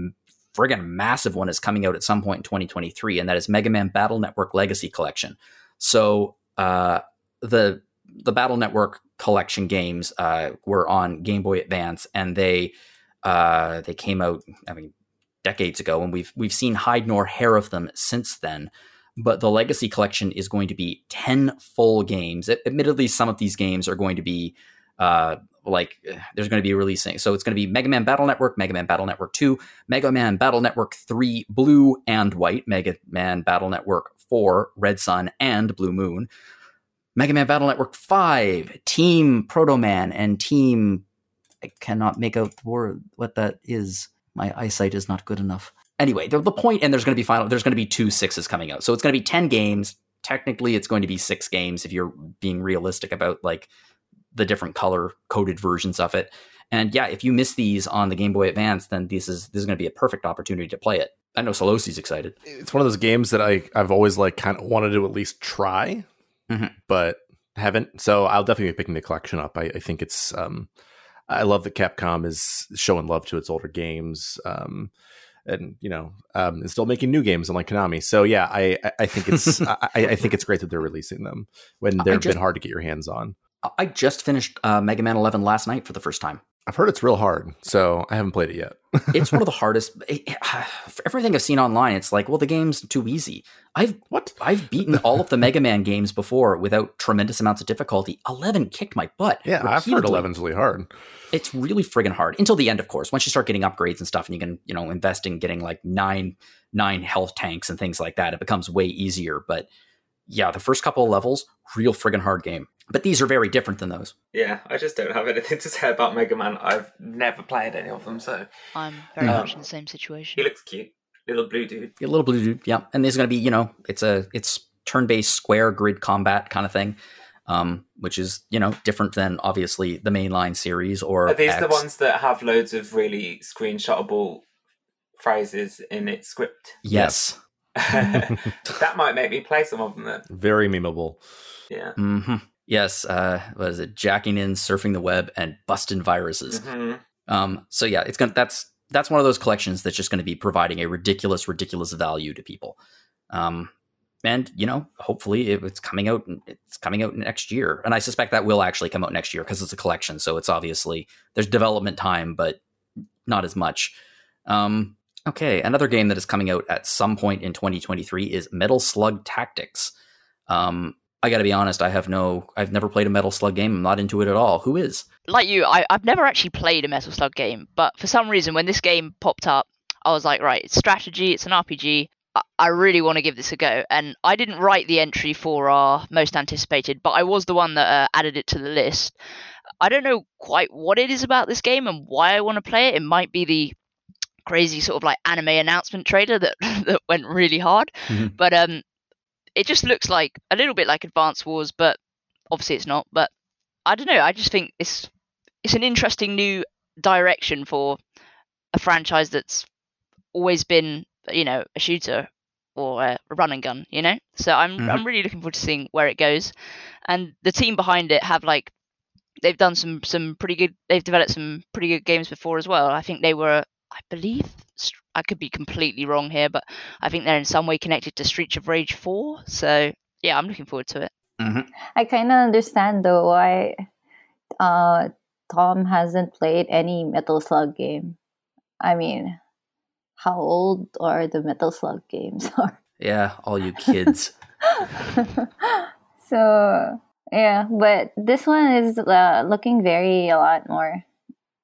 friggin' massive one is coming out at some point in 2023, and that is Mega Man Battle Network Legacy Collection. So uh, the the Battle Network collection games uh, were on Game Boy Advance, and they uh, they came out. I mean, decades ago, and we've we've seen hide nor hair of them since then. But the Legacy Collection is going to be ten full games. Ad- Admittedly, some of these games are going to be uh, like there's going to be releasing. So it's going to be Mega Man Battle Network, Mega Man Battle Network Two, Mega Man Battle Network Three, Blue and White, Mega Man Battle Network Four, Red Sun and Blue Moon. Mega Man Battle Network 5, Team Proto Man, and Team. I cannot make out the word, what that is. My eyesight is not good enough. Anyway, the, the point, and there's going to be final. There's going to be two sixes coming out, so it's going to be ten games. Technically, it's going to be six games if you're being realistic about like the different color coded versions of it. And yeah, if you miss these on the Game Boy Advance, then this is this is going to be a perfect opportunity to play it. I know Solosi's excited. It's one of those games that I I've always like kind of wanted to at least try, Mhm. but haven't. So I'll definitely be picking the collection up. I, I think it's um, I love that Capcom is showing love to its older games. Um, and you know, um, and still making new games unlike Konami. So yeah, I I- think it's I, I think it's great that they're releasing them when they've been hard to get your hands on. I- I just finished uh, Mega Man 11 last night for the first time. I've heard it's real hard, so I haven't played it yet. it's one of the hardest. Eh, eh, for everything I've seen online, it's like, well, the game's too easy. I've what? I've beaten all of the Mega Man games before without tremendous amounts of difficulty. Eleven kicked my butt. Yeah, I've heard repeatedly. 11's really hard. It's really friggin' hard until the end, of course. Once you start getting upgrades and stuff, and you can, you know, invest in getting like nine nine health tanks and things like that, it becomes way easier. But yeah, the first couple of levels, real friggin' hard game. But these are very different than those. Yeah, I just don't have anything to say about Mega Man. I've never played any of them, so I'm very Um, much in the same situation. he looks cute. Little blue dude. A little blue dude, yeah. And there's going to be, you know, it's a it's turn-based square grid combat kind of thing, um, which is you know different than obviously the mainline series or Are these the ones that have loads of really screenshotable phrases in its script? Yes. that might make me play some of them then. Very memeable. Yeah. hmm Yes. Uh, what is it? Jacking in, surfing the web, and busting viruses. hmm Um, so yeah, it's gonna that's that's one of those collections that's just going to be providing a ridiculous, ridiculous value to people. Um, and you know, hopefully it, it's coming out. It's coming out next year, and I suspect that will actually come out next year because it's a collection. So it's obviously there's development time, but not as much. Um, okay, another game that is coming out at some point in 2023 is Metal Slug Tactics. Um, I got to be honest, I have no, I've never played a Metal Slug game. I'm not into it at all. Who is? Like you, I, I've never actually played a Metal Slug game, but for some reason, when this game popped up, I was like, right, it's strategy, it's an RPG. I really want to give this a go. And I didn't write the entry for our most anticipated, but I was the one that uh, added it to the list. I don't know quite what it is about this game and why I want to play it. It might be the crazy sort of like anime announcement trailer that that went really hard, mm-hmm. but um, it just looks like a little bit like Advance Wars, but obviously it's not. But I don't know. I just think it's it's an interesting new direction for a franchise that's always been you know a shooter or a run and gun you know so i'm mm-hmm. i'm really looking forward to seeing where it goes and the team behind it have like they've done some some pretty good they've developed some pretty good games before as well i think they were i believe i could be completely wrong here but i think they're in some way connected to streets of rage 4 so yeah i'm looking forward to it. Mm-hmm. i kind of understand though why uh, tom hasn't played any metal slug game. I mean how old are the metal slug games? Yeah all you kids. So yeah, but this one is uh, looking very a lot more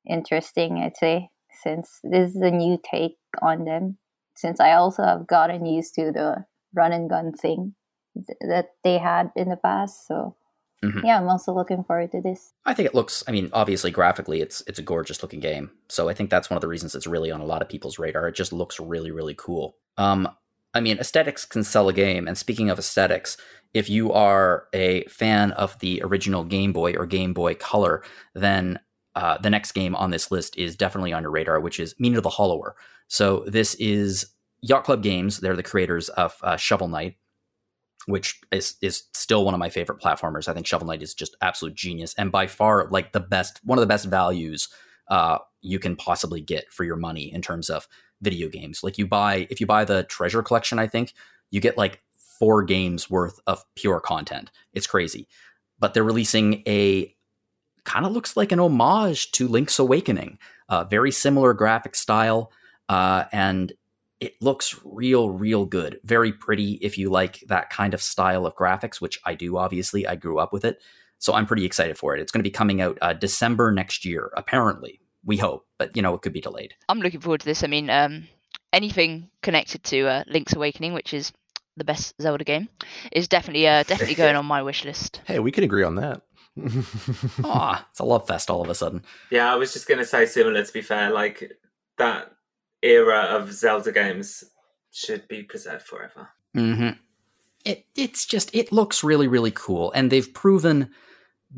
interesting, I'd say, since this is a new take on them. Since I also have gotten used to the run and gun thing th- that they had in the past, so mm-hmm. yeah, I'm also looking forward to this. I think it looks. I mean, obviously, graphically, it's it's a gorgeous looking game. So I think that's one of the reasons it's really on a lot of people's radar. It just looks really, really cool. Um, I mean, aesthetics can sell a game. And speaking of aesthetics, if you are a fan of the original Game Boy or Game Boy Color, then uh, the next game on this list is definitely on your radar, which is Mina the Hollower. So this is Yacht Club Games. They're the creators of uh, Shovel Knight, which is is still one of my favorite platformers. I think Shovel Knight is just absolute genius and by far like the best, one of the best values uh, you can possibly get for your money in terms of video games. Like you buy if you buy the treasure collection, I think you get like four games worth of pure content. It's crazy. But they're releasing a kind of looks like an homage to Link's Awakening, uh, very similar graphic style, uh, and it looks real, real good. Very pretty if you like that kind of style of graphics, which I do. Obviously, I grew up with it, so I'm pretty excited for it. It's going to be coming out uh, December next year, apparently we hope, but you know it could be delayed. I'm looking forward to this. I mean, um, anything connected to uh, Link's Awakening, which is the best Zelda game, is definitely uh, definitely going on my wish list. Hey, we can agree on that. Ah, it's a love fest all of a sudden. Yeah, I was just going to say similar. To be fair, like that era of Zelda games should be preserved forever. Mm-hmm. It it's just it looks really really cool, and they've proven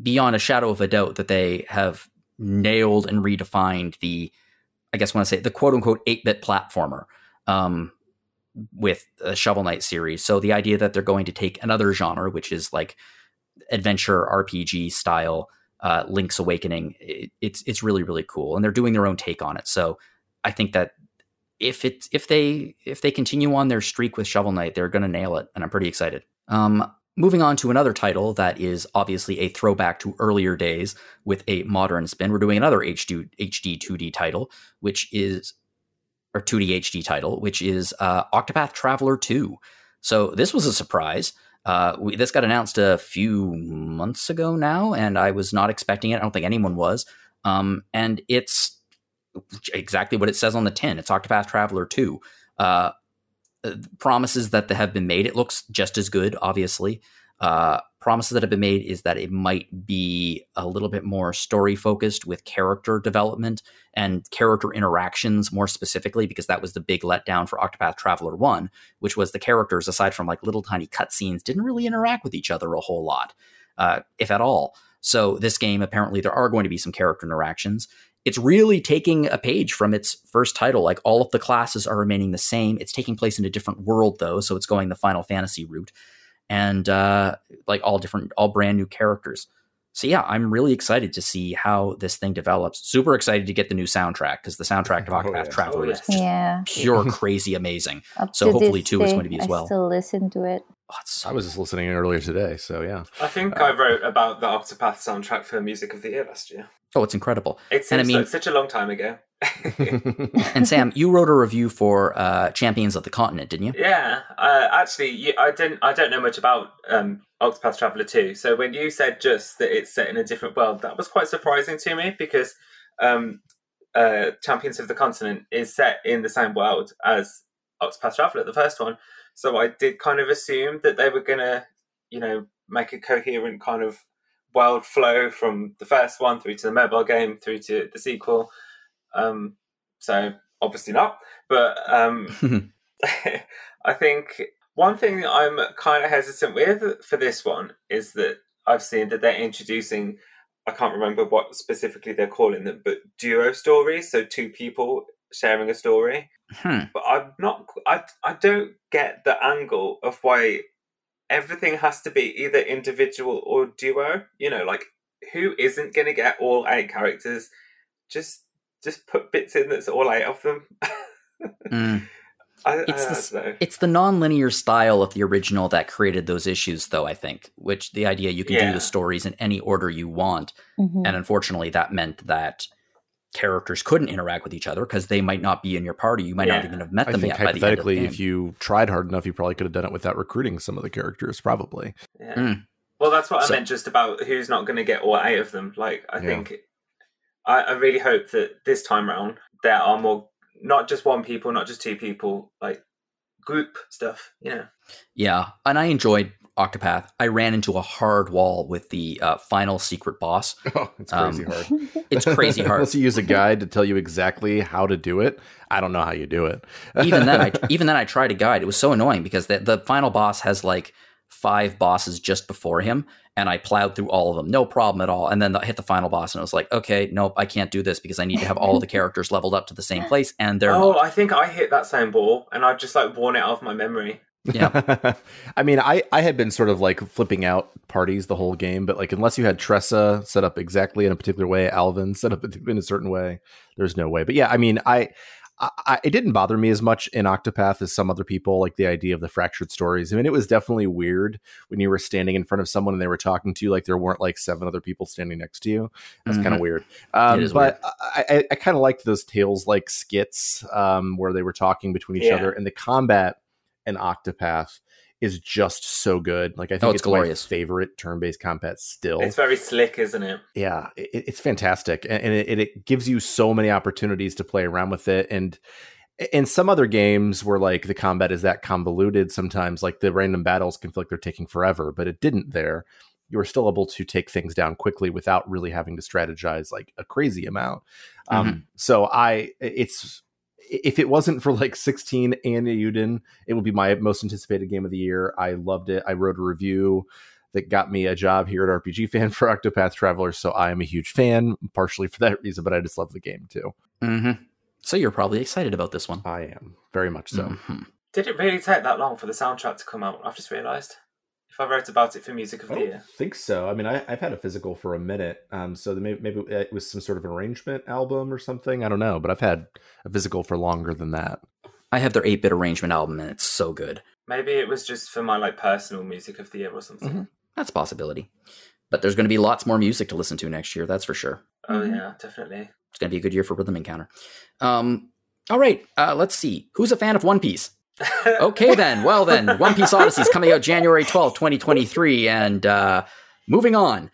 beyond a shadow of a doubt that they have nailed and redefined the, I guess when I say the quote unquote eight bit platformer um, with the Shovel Knight series. So the idea that they're going to take another genre, which is like adventure RPG style uh, Link's Awakening, it, it's it's really really cool, and they're doing their own take on it. So I think that if if they if they continue on their streak with Shovel Knight, they're going to nail it, and I'm pretty excited. Um, Moving on to another title that is obviously a throwback to earlier days with a modern spin. We're doing another HD, HD 2D title, which is, or 2D HD title, which is uh, Octopath Traveler 2. So this was a surprise. Uh, we, this got announced a few months ago now, and I was not expecting it. I don't think anyone was. Um, and it's exactly what it says on the tin. It's Octopath Traveler 2. Uh, uh, promises that have been made. It looks just as good, obviously. Uh, promises that have been made is that it might be a little bit more story focused with character development and character interactions more specifically, because that was the big letdown for Octopath Traveler 1, which was the characters, aside from like little tiny cutscenes, didn't really interact with each other a whole lot, uh, if at all. So, this game, apparently, there are going to be some character interactions it's really taking a page from its first title. Like all of the classes are remaining the same. It's taking place in a different world though, so it's going the Final Fantasy route, and uh, like all different, all brand new characters. So yeah, I'm really excited to see how this thing develops. Super excited to get the new soundtrack because the soundtrack of oh, Octopath oh, yeah. Traveler is yeah. pure crazy amazing. so hopefully two is going to be as well. I still listen to it. Oh, so I was just listening earlier today, so yeah. I think uh, I wrote about the Octopath soundtrack for Music of the Year last year. Oh, it's incredible. It seems I mean, like such a long time ago. and Sam, you wrote a review for uh, Champions of the Continent, didn't you? Yeah, uh, actually, I didn't. I don't know much about um, Octopath Traveler two. So when you said just that it's set in a different world, that was quite surprising to me because um, uh, Champions of the Continent is set in the same world as Octopath Traveler, the first one. So I did kind of assume that they were gonna, you know, make a coherent kind of world flow from the first one through to the mobile game through to the sequel. Um, so obviously not, but um, I think one thing I'm kind of hesitant with for this one is that I've seen that they're introducing. I can't remember what specifically they're calling them, but duo stories. So two people sharing a story. Hmm. But I'm not. I I don't get the angle of why everything has to be either individual or duo. You know, like who isn't going to get all eight characters? Just just put bits in that's all eight of them. Mm. I, It's I the don't s- know. It's the non-linear style of the original that created those issues, though. I think, which the idea you can do the stories in any order you want, Mhm. and unfortunately, that meant that characters couldn't interact with each other because they might not be in your party. You might not even have met I them think yet. By the end of the hypothetically, game. if you tried hard enough, you probably could have done it without recruiting some of the characters. Probably. Yeah. Mm. Well, that's what So- I meant just about who's not going to get all eight of them. Like, I Yeah. think, I, I really hope that this time around there are more, not just one people, not just two people, like group stuff. Yeah. Yeah, and I enjoyed Octopath. I ran into a hard wall with the uh, final secret boss. Oh, it's Um, crazy hard. It's crazy hard. Unless you use a guide to tell you exactly how to do it, I don't know how you do it. even then, I even then I tried a guide. It was so annoying because the the final boss has like five bosses just before him, and I plowed through all of them, no problem at all. And then I hit the final boss, and I was like, okay, nope, I can't do this because I need to have all of the characters leveled up to the same place, and they're oh, not. I think I hit that same ball and I've just like worn it off my memory. Yeah. I mean, I, I had been sort of like flipping out parties the whole game, but like unless you had Tressa set up exactly in a particular way, Alfyn set up in a certain way, there's no way. But yeah, I mean, I, I, it didn't bother me as much in Octopath as some other people, like the idea of the fractured stories. I mean, it was definitely weird when you were standing in front of someone and they were talking to you like there weren't like seven other people standing next to you. That's kind Mhm. of weird. Um, but I, I, I kind of liked those tales like skits um, where they were talking between each Yeah. other, and the combat in Octopath is just so good. Like I think Oh, it's, it's glorious. my favorite turn-based combat still. It's very slick, isn't it? yeah, it, it's fantastic, and, and it, it gives you so many opportunities to play around with it. And in some other games where like the combat is that convoluted, sometimes like the random battles can feel like they're taking forever, but it didn't there. You were still able to take things down quickly without really having to strategize like a crazy amount. Um, so I, it's if it wasn't for like 16 and Eiyuden, it would be my most anticipated game of the year. I loved it. I wrote a review that got me a job here at RPG Fan for Octopath Traveler, so I am a huge fan, partially for that reason, but I just love the game too. Mhm. So you're probably excited about this one. I am very much so. Mhm. Did it really take that long for the soundtrack to come out? I've just realised. If I wrote about it for Music of I the don't Year. think so. I mean, I, I've had a physical for a minute, um, so maybe, maybe it was some sort of arrangement album or something. I don't know, but I've had a physical for longer than that. I have their 8-bit arrangement album, and it's so good. Maybe it was just for my like personal Music of the Year or something. Mhm. That's a possibility. But there's going to be lots more music to listen to next year. That's for sure. Oh Mhm. yeah, definitely. It's going to be a good year for Rhythm Encounter. Um, all right, uh, let's see. Who's a fan of One Piece? Okay, then. Well, then, One Piece Odyssey is coming out January 12th, 2023. And uh, moving on.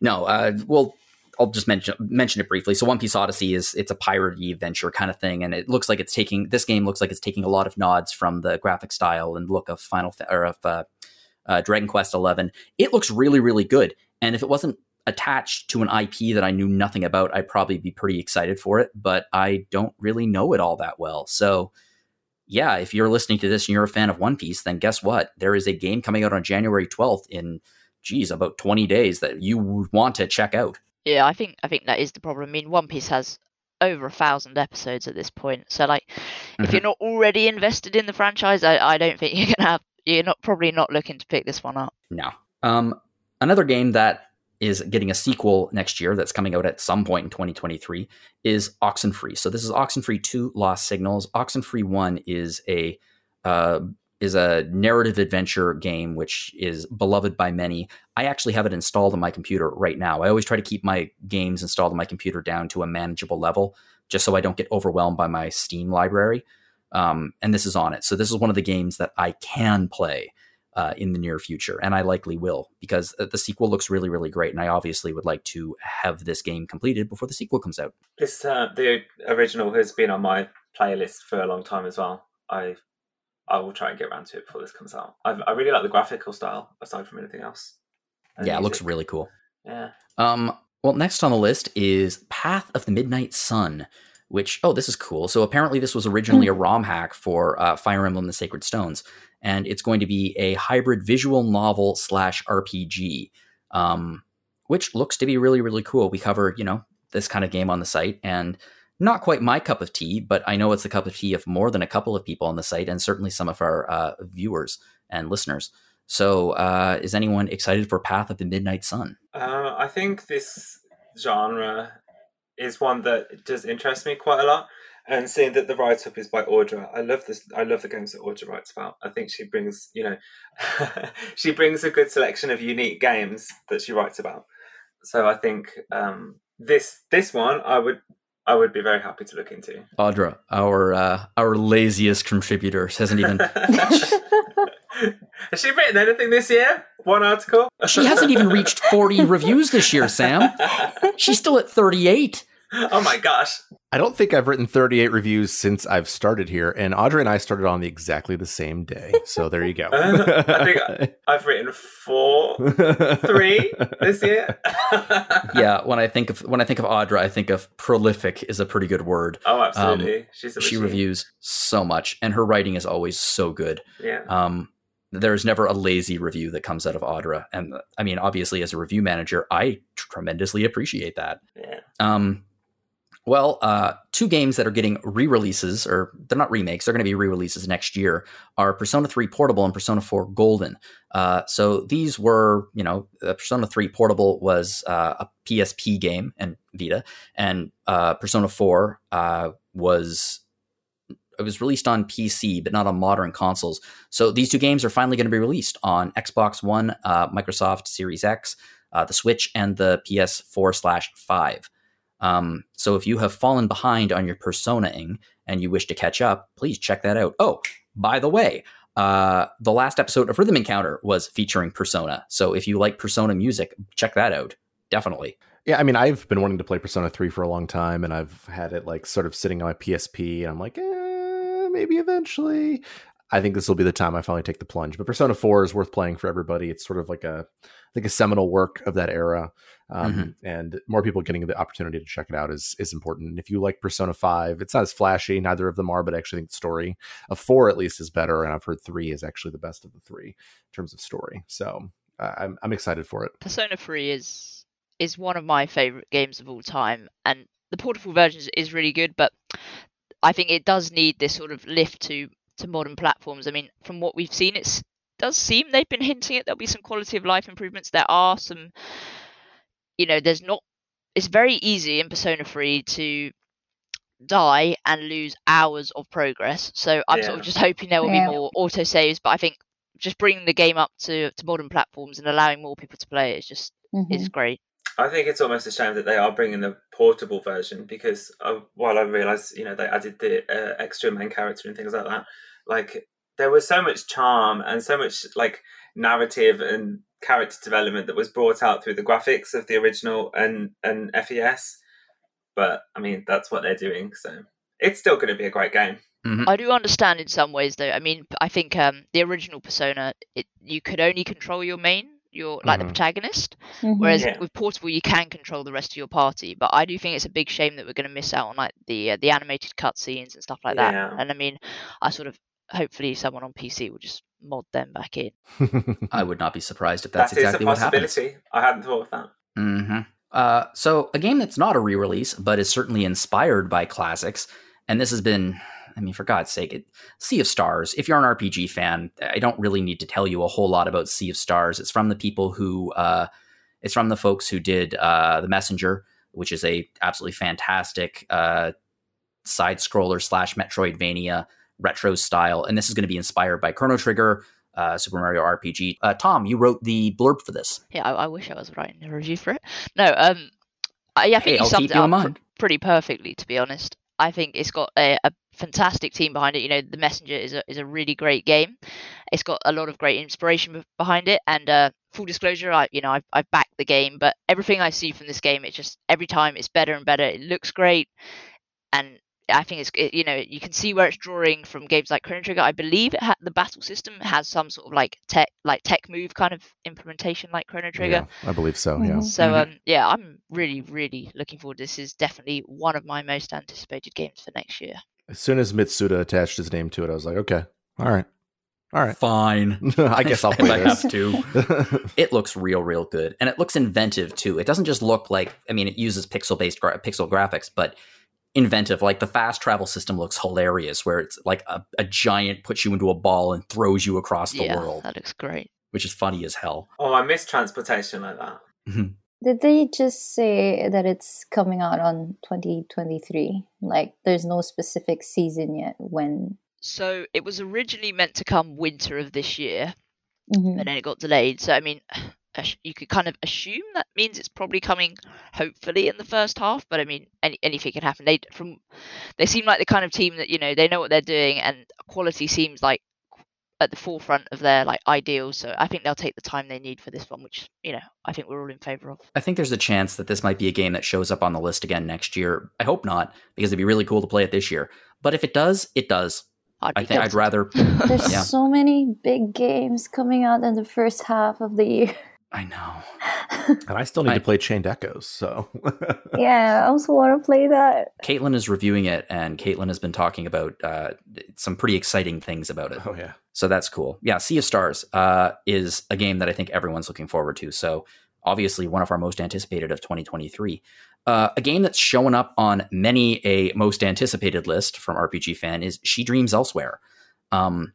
No, uh, well, I'll just mention mention it briefly. So, One Piece Odyssey is it's a piratey adventure kind of thing, and it looks like it's taking this game looks like it's taking a lot of nods from the graphic style and look of Final or of uh, uh, Dragon Quest Eleven. It looks really, really good, and if it wasn't attached to an IP that I knew nothing about, I'd probably be pretty excited for it. But I don't really know it all that well, so yeah, if you're listening to this and you're a fan of One Piece, then guess what? There is a game coming out on January 12th in, geez, about 20 days that you would want to check out. Yeah, I think I think that is the problem. I mean, One Piece has over a thousand episodes at this point, so like, if you're not already invested in the franchise, I, I don't think you're gonna have. You're not probably not looking to pick this one up. No. Um, another game that is getting a sequel next year that's coming out at some point in 2023 is Oxenfree. So this is Oxenfree 2 Lost Signals. Oxenfree 1 is a uh, is a narrative adventure game which is beloved by many. I actually have it installed on my computer right now. I always try to keep my games installed on my computer down to a manageable level just so I don't get overwhelmed by my Steam library. Um, and this is on it. So this is one of the games that I can play uh, in the near future, and I likely will because uh, the sequel looks really, really great, and I obviously would like to have this game completed before the sequel comes out. This uh, the original has been on my playlist for a long time as well. I I will try and get around to it before this comes out. I, I really like the graphical style aside from anything else. And yeah, it looks really cool. Yeah. Um, well, next on the list is Path of the Midnight Sun, which, oh, this is cool. So apparently, this was originally a ROM hack for uh, Fire Emblem the Sacred Stones, and it's going to be a hybrid visual novel slash RPG, um, which looks to be really, really cool. We cover, you know, this kind of game on the site, and not quite my cup of tea, but I know it's the cup of tea of more than a couple of people on the site, and certainly some of our uh, viewers and listeners. So, uh, is anyone excited for Path of the Midnight Sun? Uh, I think this genre is one that does interest me quite a lot. And seeing that the write up is by Audra, I love this. I love the games that Audra writes about. I think she brings, you know, she brings a good selection of unique games that she writes about. So I think um, this this one I would I would be very happy to look into. Audra, our uh, our laziest contributor, hasn't even Has she written anything this year? One article? she hasn't even reached forty reviews this year, Sam. She's still at thirty eight. oh my gosh. I don't think I've written 38 reviews since I've started here, and Audra and I started on the exactly the same day. So there you go. I think I've written four, three this year. Yeah, when I think of when I think of Audra, I think of prolific is a pretty good word. Oh, absolutely. She's a She reviews so much, and her writing is always so good. Yeah. Um, there's never a lazy review that comes out of Audra, and I mean, obviously, as a review manager, I tremendously appreciate that. Yeah. Um, well, uh, two games that are getting re-releases, or they're not remakes, they're going to be re-releases next year, are Persona 3 Portable and Persona 4 Golden. Uh, so these were, you know, uh, Persona 3 Portable was uh, a PSP game and Vita, and uh, Persona 4 uh, was it was released on PC, but not on modern consoles. So these two games are finally going to be released on Xbox One, uh, Microsoft Series X, uh, the Switch, and the PS4 slash five. Um, so if you have fallen behind on your Personaing and you wish to catch up, please check that out. Oh, by the way, uh, the last episode of Rhythm Encounter was featuring Persona. So if you like Persona music, check that out. Definitely. Yeah, I mean, I've been wanting to play Persona 3 for a long time, and I've had it like sort of sitting on my PSP, and I'm like, eh, maybe eventually. I think this will be the time I finally take the plunge. But Persona 4 is worth playing for everybody. It's sort of like a, I think, a seminal work of that era, um, and more people getting the opportunity to check it out is is important. And if you like Persona 5, it's not as flashy. Neither of them are, but I actually think the story of four at least is better. And I've heard three is actually the best of the three in terms of story. So uh, I'm I'm excited for it. Persona 3 is is one of my favorite games of all time, and the portable version is, is really good. But I think it does need this sort of lift to to modern platforms. I mean, from what we've seen, it does seem they've been hinting at there'll be some quality of life improvements. There are some, you know, there's not. It's very easy in Persona 3 to die and lose hours of progress. So I'm sort of just hoping there will Yeah. be more auto saves. But I think just bringing the game up to, to modern platforms and allowing more people to play it is just Mhm. is great. I think it's almost a shame that they are bringing the portable version because uh, while I realise, you know, they added the uh, extra main character and things like that, like there was so much charm and so much like narrative and character development that was brought out through the graphics of the original and and FES. But I mean, that's what they're doing, so it's still going to be a great game. I do understand in some ways though. I mean, I think um, the original Persona, it, you could only control your main, your like the Mhm. protagonist, Mhm. whereas Yeah. with Portable you can control the rest of your party. But I do think it's a big shame that we're going to miss out on like the uh, the animated cutscenes and stuff like Yeah. that. And I mean, I sort of hopefully someone on PC will just mod them back in. I would not be surprised if that's That is exactly a what happens. possibility. I hadn't thought of that. hmm Uh, so a game that's not a re-release, but is certainly inspired by classics, and this has been, I mean, for God's sake, it, Sea of Stars. If you're an RPG fan, I don't really need to tell you a whole lot about Sea of Stars. It's from the people who, uh, it's from the folks who did uh, The Messenger, which is a absolutely fantastic uh, side scroller slash Metroidvania retro style, and this is going to be inspired by Chrono Trigger. Uh, Super Mario RPG. Uh, Tom, you wrote the blurb for this. Yeah, I, I wish I was writing a review for it. No, um, I, I think Hey, you I'll summed it up pr- pretty perfectly, to be honest. I think it's got a, a fantastic team behind it. You know, The Messenger is a is a really great game. It's got a lot of great inspiration behind it. And uh, full disclosure, I you know I've, I've backed the game, but everything I see from this game, it's just every time it's better and better. It looks great, and I think it's it, you know you can see where it's drawing from games like Chrono Trigger. I believe it ha- the battle system has some sort of like tech like tech move kind of implementation like Chrono Trigger. Yeah, I believe so. Yeah. Mhm. So Mhm. um yeah, I'm really really looking forward. This is definitely one of my most anticipated games for next year. As soon as Mitsuda attached his name to it, I was like, okay, all right, all right. Fine. I guess I'll If play I this. have to. It looks real, real good, and it looks inventive too. It doesn't just look like. I mean, it uses pixel-based gra- pixel graphics, but inventive. Like the fast travel system looks hilarious, where it's like a, a giant puts you into a ball and throws you across the yeah, world, that looks great. which is funny as hell. Oh, I miss transportation like that. Did they just say that it's coming out on 2023? Like, there's no specific season yet when. So it was originally meant to come winter of this year, Mhm. but then it got delayed. So I mean, ass- you could kind of assume that means it's probably coming, hopefully in the first half. But I mean, any, anything can happen. They from they seem like the kind of team that you know they know what they're doing, and quality seems like at the forefront of their like ideals. So I think they'll take the time they need for this one, which you know I think we're all in favor of. I think there's a chance that this might be a game that shows up on the list again next year. I hope not, because it'd be really cool to play it this year. But if it does, it does. I'd I be think I'd rather. There's Yeah. so many big games coming out in the first half of the year. I know. and I still need I- to play Chained Echoes. So yeah, I also want to play that. Caitlin is reviewing it, and Caitlin has been talking about uh, some pretty exciting things about it. oh yeah, So that's cool. Yeah, Sea of Stars uh, is a game that I think everyone's looking forward to. So obviously one of our most anticipated of 2023. Uh, a game that's showing up on many a most anticipated list from RPG Fan is She Dreams Elsewhere, um,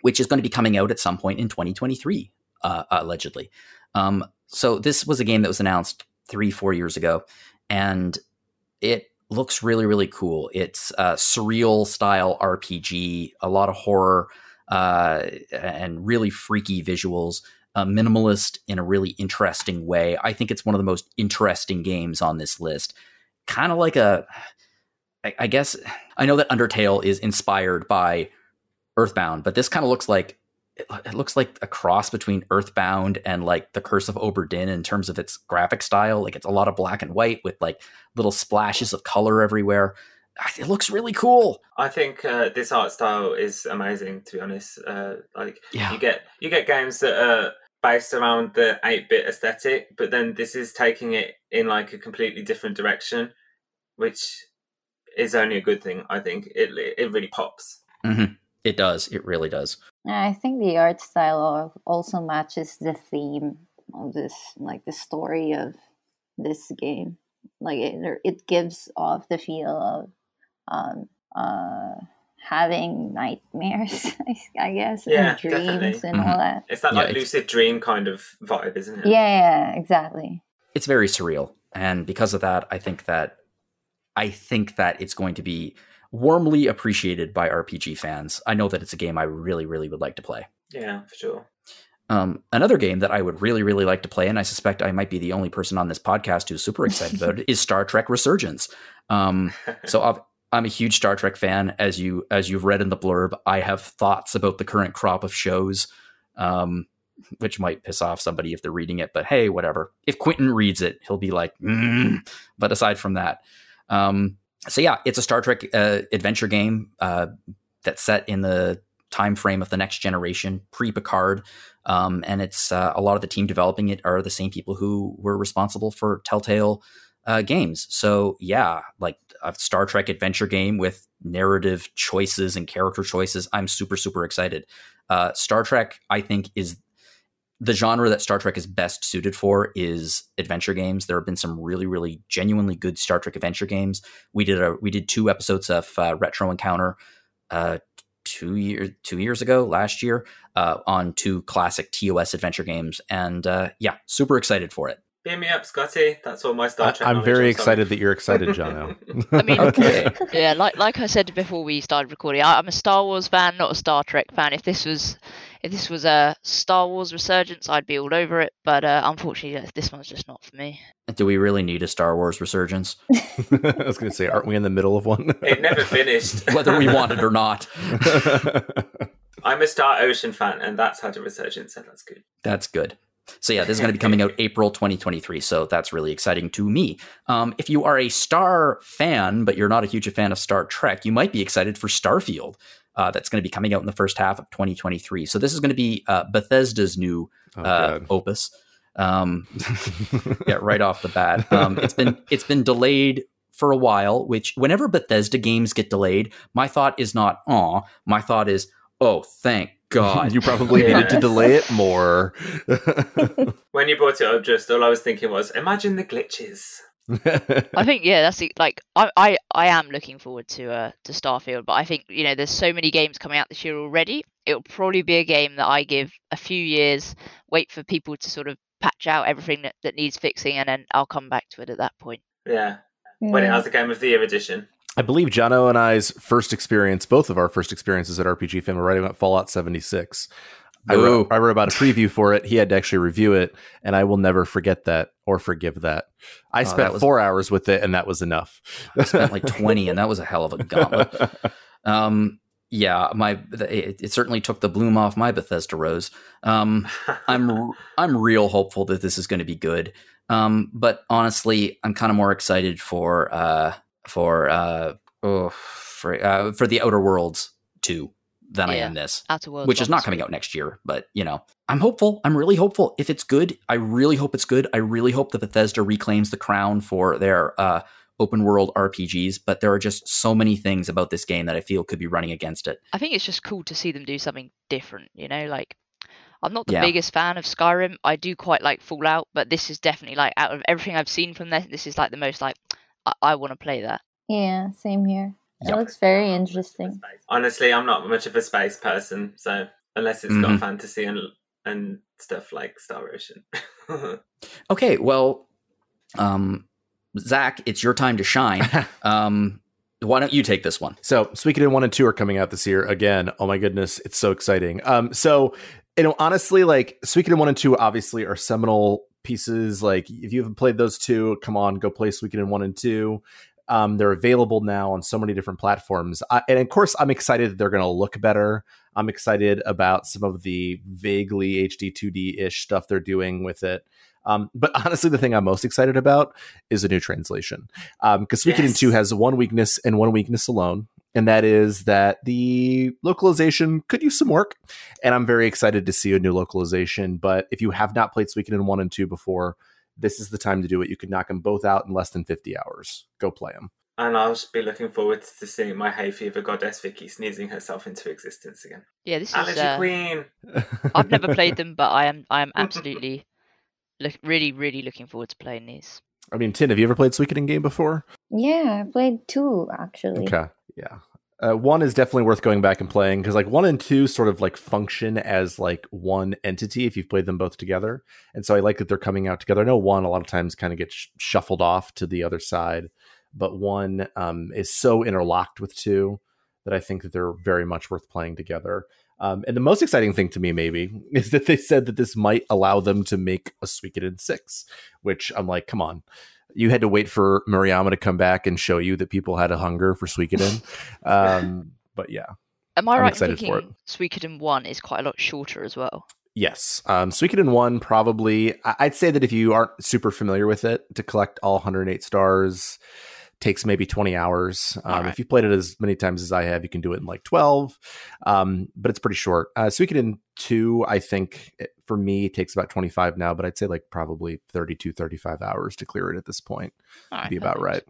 which is going to be coming out at some point in 2023, uh, allegedly. Um, so this was a game that was announced three, four years ago, and it looks really, really cool. It's a surreal style RPG, a lot of horror, uh, and really freaky visuals. Uh, minimalist in a really interesting way. I think it's one of the most interesting games on this list. Kind of like a, I, I guess, I know that Undertale is inspired by Earthbound, but this kind of looks like it, it looks like a cross between Earthbound and like the Curse of Obra Dinn in terms of its graphic style. Like it's a lot of black and white with like little splashes of color everywhere. It looks really cool. I think uh, this art style is amazing. To be honest, uh, like Yeah. you get you get games that are based around the eight bit aesthetic, but then this is taking it in like a completely different direction, which is only a good thing. I think it it really pops. It does. It really does. I think the art style also matches the theme of this, like the story of this game. Like it, it gives off the feel of um, uh, having nightmares, I guess, Yeah, and dreams definitely. and all that. It's that Yeah, like it's- lucid dream kind of vibe, isn't it? Yeah, yeah, exactly. it's very surreal and because of that i think that i think that it's going to be warmly appreciated by rpg fans. I know that it's a game i really really would like to play. Yeah, for sure. um, another game that i would really really like to play and i suspect i might be the only person on this podcast who's super excited about it is star trek resurgence. Um, so I've, i'm a huge star trek fan. As you as you've read in the blurb i have thoughts about the current crop of shows um, which might piss off somebody if they're reading it but hey whatever. If quentin reads it he'll be like mm. but aside from that um, so yeah it's a star trek uh, adventure game uh, that's set in the time frame of the next generation pre picard um, and it's uh, a lot of the team developing it are the same people who were responsible for telltale uh, games. So yeah, like a Star Trek adventure game with narrative choices and character choices. I'm super super excited. Uh, Star Trek, I think, is the genre that Star Trek is best suited for is adventure games. There have been some really really genuinely good Star Trek adventure games. We did a we did two episodes of uh, Retro Encounter. Uh, two years two years ago last year uh, on two classic TOS adventure games and uh, yeah super excited for it Beam me up, Scotty. That's all my Star I, Trek. I'm very sorry. excited that you're excited, Jono. I mean, Okay. yeah, like like I said before we started recording, I, I'm a Star Wars fan, not a Star Trek fan. If this was if this was a Star Wars resurgence, I'd be all over it. But uh, unfortunately, this one's just not for me. do we really need a Star Wars resurgence I was going to say, aren't we in the middle of one? It never finished. whether we want it or not I'm a Star Ocean fan, and that's had a resurgence, so that's good. that's good so yeah, this is going to be coming out April 2023. So that's really exciting to me. Um, if you are a Star fan, but you're not a huge fan of Star Trek, you might be excited for Starfield. Uh, that's going to be coming out in the first half of 2023. So this is going to be uh, Bethesda's new Oh, uh, God. opus. Um, yeah, right off the bat. Um, it's been it's been delayed for a while. Which whenever Bethesda games get delayed, my thought is not "aw." My thought is, "Oh, thank God." you probably Yeah. needed to delay it more. When you brought it up, just all I was thinking was, imagine the glitches. I think yeah, that's the, like I, I I am looking forward to uh to Starfield, but I think you know there's so many games coming out this year already. It'll probably be a game that I give a few years, wait for people to sort of patch out everything that, that needs fixing, and then I'll come back to it at that point. Yeah, when it Yeah. has a Game of the Year edition. I believe Jono and I's first experience, both of our first experiences at RPG Fan, were writing about Fallout 76. I wrote, I wrote about a preview for it. He had to actually review it, and I will never forget that or forgive that. I Oh, spent that was- four hours with it, and that was enough. I spent like 20, and that was a hell of a gauntlet. Um, yeah, my it, it certainly took the bloom off my Bethesda rose. Um, I'm I'm real hopeful that this is going to be good. Um, but honestly, I'm kind of more excited for uh for uh oh, for uh, for the Outer Worlds two than I Yeah. am this, Outer Worlds, which is not coming out next year. But you know, I'm hopeful. I'm really hopeful. If it's good, I really hope it's good. I really hope that Bethesda reclaims the crown for their uh open world RPGs. But there are just so many things about this game that I feel could be running against it. I think it's just cool to see them do something different. You know, like I'm not the Yeah. biggest fan of Skyrim. I do quite like Fallout, but this is definitely like out of everything I've seen from this, this is like the most like I, I want to play that. Yeah, same here. It Yep. looks very interesting. Honestly, I'm not much of a space person, so unless it's Mhm. got fantasy and and stuff like Star Ocean. Okay, well, um, Zach, it's your time to shine. Um, why don't you take this one? So Suikoden one and two are coming out this year again. Oh my goodness, it's so exciting. Um, so you know, honestly, like Suikoden one and two obviously are seminal pieces. Like if you haven't played those two, come on, go play Suikoden one and two. Um, they're available now on so many different platforms, I, and of course, I'm excited that they're going to look better. I'm excited about some of the vaguely HD 2D ish stuff they're doing with it. Um, but honestly, the thing I'm most excited about is a new translation. Because Suikoden Yes. 2 has one weakness and one weakness alone, and that is that the localization could use some work. And I'm very excited to see a new localization. But if you have not played Suikoden 1 and 2 before, this is the time to do it. You could knock them both out in less than 50 hours. Go play them. and I'll be looking forward to seeing my hay fever goddess Vicky sneezing herself into existence again. Yeah, this is. Allergy Uh, queen. I've never played them, but I am I am absolutely look really really looking forward to playing these. I mean, Tin, have you ever played Suikoden game before? Yeah, I played two actually. Okay. Yeah. Uh, one is definitely worth going back and playing because like one and two sort of like function as like one entity if you've played them both together. And so I like that they're coming out together. I know one a lot of times kind of gets sh- shuffled off to the other side, but one um, is so interlocked with two that I think that they're very much worth playing together. Um, and the most exciting thing to me, maybe, is that they said that this might allow them to make a Suikoden 6, which I'm like, come on. You had to wait for Murayama to come back and show you that people had a hunger for Suikoden. um, but yeah, Am I I'm right in excited for thinking Suikoden one is quite a lot shorter as well? yes. Um, Suikoden 1 probably, I- I'd say that if you aren't super familiar with it, to collect all 108 stars takes maybe 20 hours. Um, Alright. If you've played it as many times as I have, you can do it in like 12, um, but it's pretty short. Uh, Suikoden 2, I think it, for me, it takes about 25 now, but I'd say like probably 32, 35 hours to clear it at this point. All Would be about right.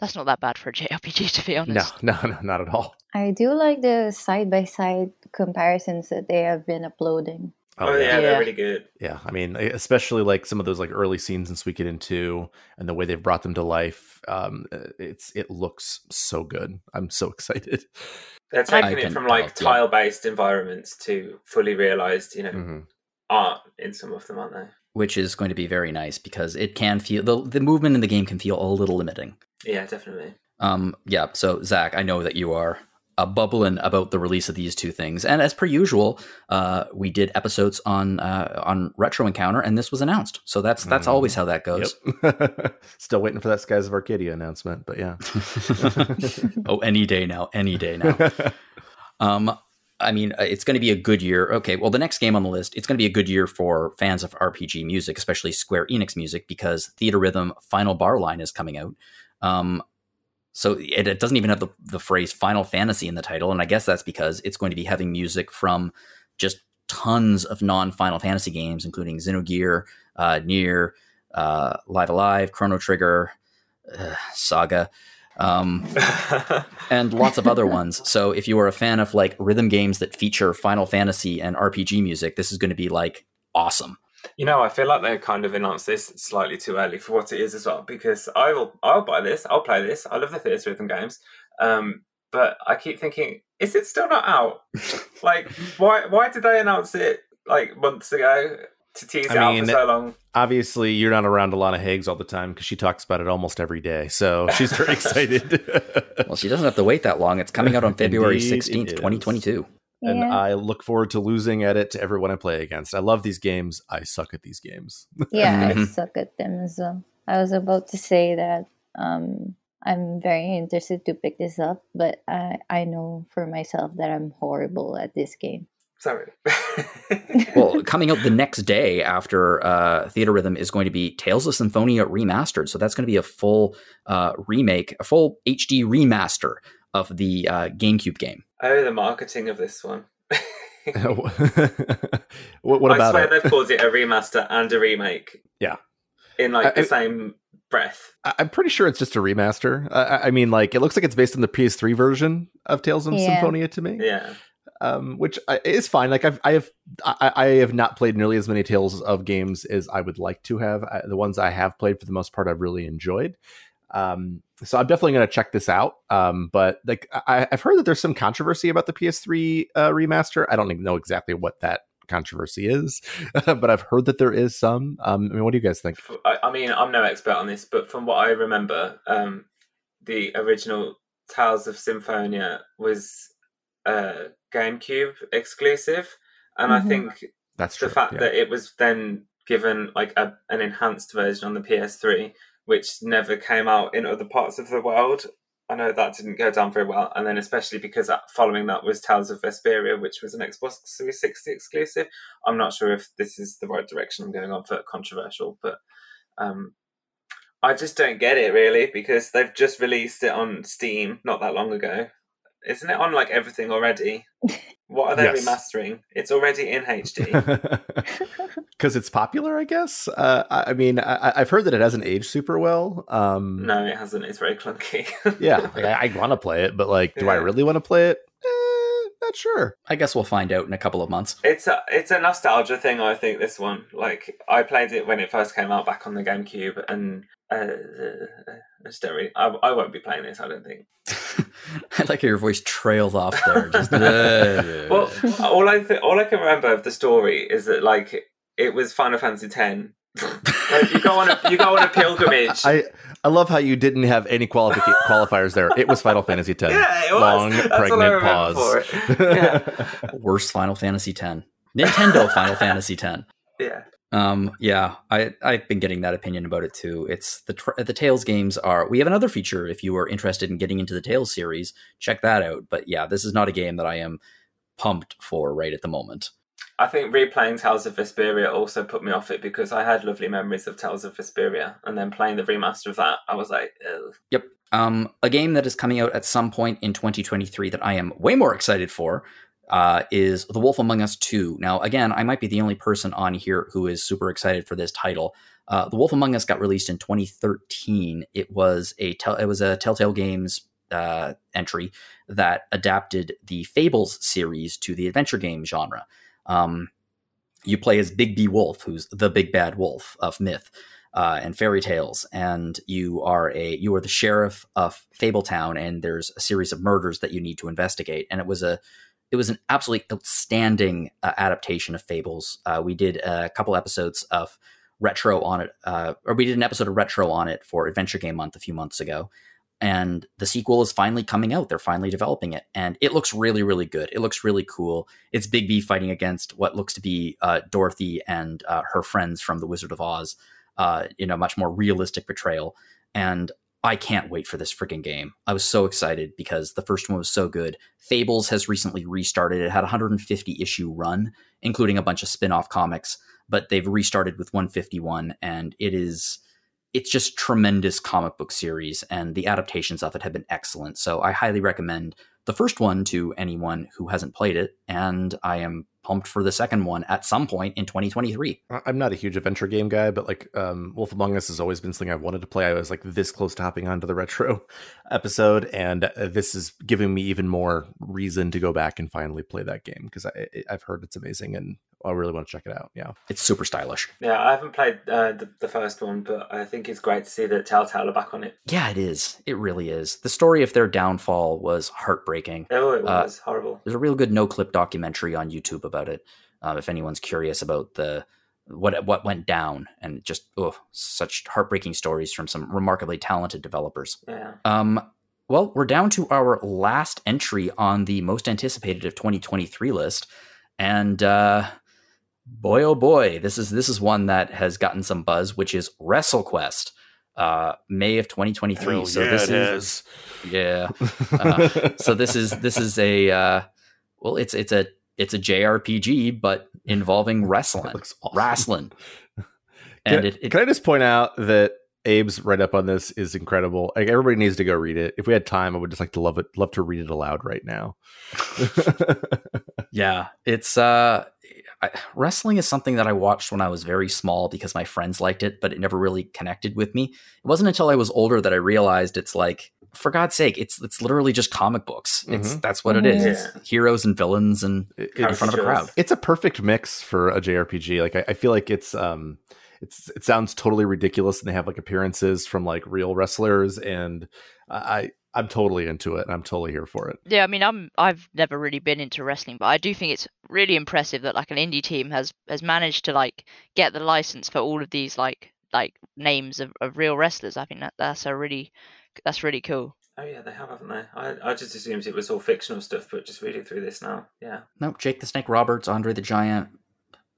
That's not that bad for a JRPG to be honest. No, no, no, not at all. I do like the side by side comparisons that they have been uploading. Oh, yeah, Yeah. they're really good. Yeah, I mean, especially like some of those like early scenes in Suikoden 2 and the way they've brought them to life. Um, it's it looks so good. I'm so excited. They're I taking it from like tile-based environments to fully realized, you know, Mhm. art in some of them, aren't they? Which is going to be very nice because it can feel the the movement in the game can feel a little limiting. Yeah, definitely. Um, yeah. So Zach, I know that you are uh, bubbling about the release of these two things, and as per usual, uh, we did episodes on uh, on Retro Encounter, and this was announced. So that's that's Mhm. always how that goes. Yep. Still waiting for that Skies of Arcadia announcement, but yeah. oh, any day now, any day now. Um, I mean, uh, it's going to be a good year. Okay, well, the next game on the list, it's going to be a good year for fans of RPG music, especially Square Enix music, because Theatrhythm Final Bar Line is coming out. Um, so it, it, doesn't even have the, the phrase Final Fantasy in the title, and I guess that's because it's going to be having music from just tons of non Final Fantasy games, including Xenogear, uh, Nier, uh, Live A Live, Chrono Trigger, uh, Saga, um, and lots of other ones. So if you are a fan of like rhythm games that feature Final Fantasy and RPG music, this is going to be like awesome. You know, I feel like they kind of announced this slightly too early for what it is as well. Because I will, I'll buy this, I'll play this. I love the Theatrhythm games, um, but I keep thinking, is it still not out? like, why why did they announce it like months ago to tease I it mean, out for so long? Obviously, you're not around Alana Hagues all the time because she talks about it almost every day. So she's very excited. well, she doesn't have to wait that long. It's coming out on February sixteenth, twenty twenty two. And yeah. I look forward to losing at it to everyone I play against. I love these games. I suck at these games. yeah, I suck at them as well. I was about to say that um, I'm very interested to pick this up, but I, I know for myself that I'm horrible at this game. Sorry. well, coming out the next day after uh, Theatrhythm is going to be Tales of Symphonia Remastered. So that's going to be a full uh, remake, a full HD remaster of the uh, GameCube game. Oh, the marketing of this one. what, what, about I swear it? they've called it a remaster and a remake. Yeah. In like the I, same breath. I'm pretty sure it's just a remaster. I, I, mean, like it looks like it's based on the PS3 version of Tales of yeah. Symphonia to me. Yeah. Um, which is fine. Like I've, I have, I, I, have not played nearly as many Tales of games as I would like to have. I, the ones I have played, for the most part, I've really enjoyed. Um, so I'm definitely going to check this out. Um, but like I, have heard that there's some controversy about the PS3 uh, remaster. I don't even know exactly what that controversy is, but I've heard that there is some. Um, I mean, what do you guys think? I, I mean, I'm no expert on this, but from what I remember, um, the original Tales of Symphonia was uh, GameCube exclusive, and mm-hmm. I think that's the fact yeah. that it was then given like a, an enhanced version on the PS3, which never came out in other parts of the world. I know that didn't go down very well, and then especially because following that was Tales of Vesperia, which was an Xbox 360 exclusive. I'm not sure if this is the right direction I'm going on for controversial, but um, I just don't get it really because they've just released it on Steam not that long ago. Isn't it on like everything already? What are they yes. remastering? It's already in HD. Because it's popular, I guess. Uh, I, mean, I, have heard that it hasn't aged super well. Um, no, it hasn't. It's very clunky. yeah, like, I, I want to play it, but like, do yeah. I really want to play it? Eh, not sure. I guess we'll find out in a couple of months. It's a it's a nostalgia thing. I think this one. Like, I played it when it first came out back on the GameCube, and uh, uh, uh really, I, I won't be playing this. I don't think. I like how your voice trails off there. Just, well, all I th- all I can remember of the story is that like it was Final Fantasy X. like, you go on a you go on a pilgrimage. I I love how you didn't have any qualifi- qualifiers there. It was Final Fantasy X. Yeah, it was. Long That's pregnant pause. Yeah. Worst Final Fantasy X. Nintendo Final Fantasy X. Yeah. Um, yeah, I I've been getting that opinion about it too. It's the the Tales games are. We have another feature if you are interested in getting into the Tales series, check that out. But yeah, this is not a game that I am pumped for right at the moment. I think replaying Tales of Vesperia also put me off it because I had lovely memories of Tales of Vesperia, and then playing the remaster of that, I was like. "Yep." Um, a game that is coming out at some point in 2023 that I am way more excited for uh, is The Wolf Among Us 2. Now, again, I might be the only person on here who is super excited for this title. Uh, the Wolf Among Us got released in 2013. It was a tel- it was a Telltale Games uh, entry that adapted the Fables series to the adventure game genre. Um, you play as Bigby Wolf, who's the big bad wolf of myth uh, and fairy tales, and you are a you are the sheriff of Fabletown, and there's a series of murders that you need to investigate. And it was a it was an absolutely outstanding uh, adaptation of Fables. Uh, we did a couple episodes of retro on it, uh, or we did an episode of retro on it for Adventure Game Month a few months ago. And the sequel is finally coming out. They're finally developing it, and it looks really, really good. It looks really cool. It's Bigby fighting against what looks to be uh, Dorothy and uh, her friends from The Wizard of Oz uh, in a much more realistic portrayal. And I can't wait for this freaking game. I was so excited because the first one was so good. Fables has recently restarted. It had a 150 issue run, including a bunch of spin off comics, but they've restarted with 151, and it is. It's just tremendous comic book series, and the adaptations of it have been excellent. So I highly recommend the first one to anyone who hasn't played it, and I am pumped for the second one at some point in 2023. I'm not a huge adventure game guy, but like um, Wolf Among Us has always been something I've wanted to play. I was like this close to hopping onto the retro episode, and uh, this is giving me even more reason to go back and finally play that game because I've heard it's amazing and I really want to check it out. Yeah, it's super stylish. Yeah, I haven't played uh, the, the, first one, but I think it's great to see that Telltale are back on it. Yeah, it is. It really is. The story of their downfall was heartbreaking. Oh, it uh, was uh, horrible. There's a real good Noclip documentary on YouTube about it. Um, if anyone's curious about the what what went down and just oh such heartbreaking stories from some remarkably talented developers. Yeah. Um. Well, we're down to our last entry on the most anticipated of 2023 list, and uh, boy oh boy this is this is one that has gotten some buzz which is wrestlequest uh may of 2023 Hell so yeah, this is, is, yeah uh, so this is this is a uh well it's it's a it's a jrpg but involving wrestling awesome. wrestling and can, it, it, can i just point out that Abe's write up on this is incredible. Like everybody needs to go read it. If we had time, I would just like to love it, love to read it aloud right now. yeah, it's uh I, wrestling is something that I watched when I was very small because my friends liked it, but it never really connected with me. It wasn't until I was older that I realized it's like, for God's sake, it's it's literally just comic books. It's mm-hmm. that's what it is. Yeah. heroes and villains and it, in front of a crowd. It's a perfect mix for a JRPG. Like I, I feel like it's um it's it sounds totally ridiculous and they have like appearances from like real wrestlers and I I'm totally into it. I'm totally here for it. Yeah, I mean, I'm I've never really been into wrestling, but I do think it's really impressive that like an indie team has has managed to like get the license for all of these like like names of, of real wrestlers. I think that that's a really that's really cool. Oh yeah, they have, haven't they? I, I just assumed it was all fictional stuff, but just reading through this now, yeah. No, Jake the Snake Roberts, Andre the Giant,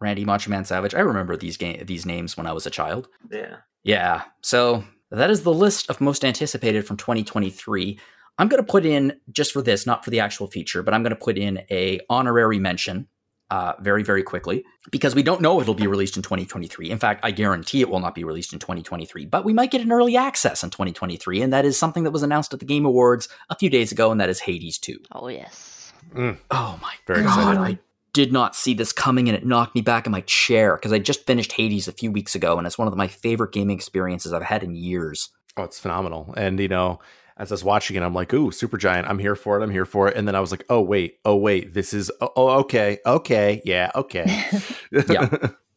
Randy Macho Man Savage. I remember these game these names when I was a child. Yeah. Yeah. So that is the list of most anticipated from 2023. I'm going to put in just for this, not for the actual feature, but I'm going to put in a honorary mention uh, very, very quickly because we don't know it'll be released in 2023. In fact, I guarantee it will not be released in 2023, but we might get an early access in 2023. And that is something that was announced at the Game Awards a few days ago, and that is Hades 2. Oh, yes. Mm. Oh, my very God. Excited. I did not see this coming and it knocked me back in my chair because I just finished Hades a few weeks ago and it's one of my favorite gaming experiences I've had in years. Oh, it's phenomenal. And, you know, as I was watching it, I'm like, ooh, Supergiant. I'm here for it. I'm here for it. And then I was like, oh, wait, oh, wait, this is, oh, oh okay, okay, yeah, okay. yeah.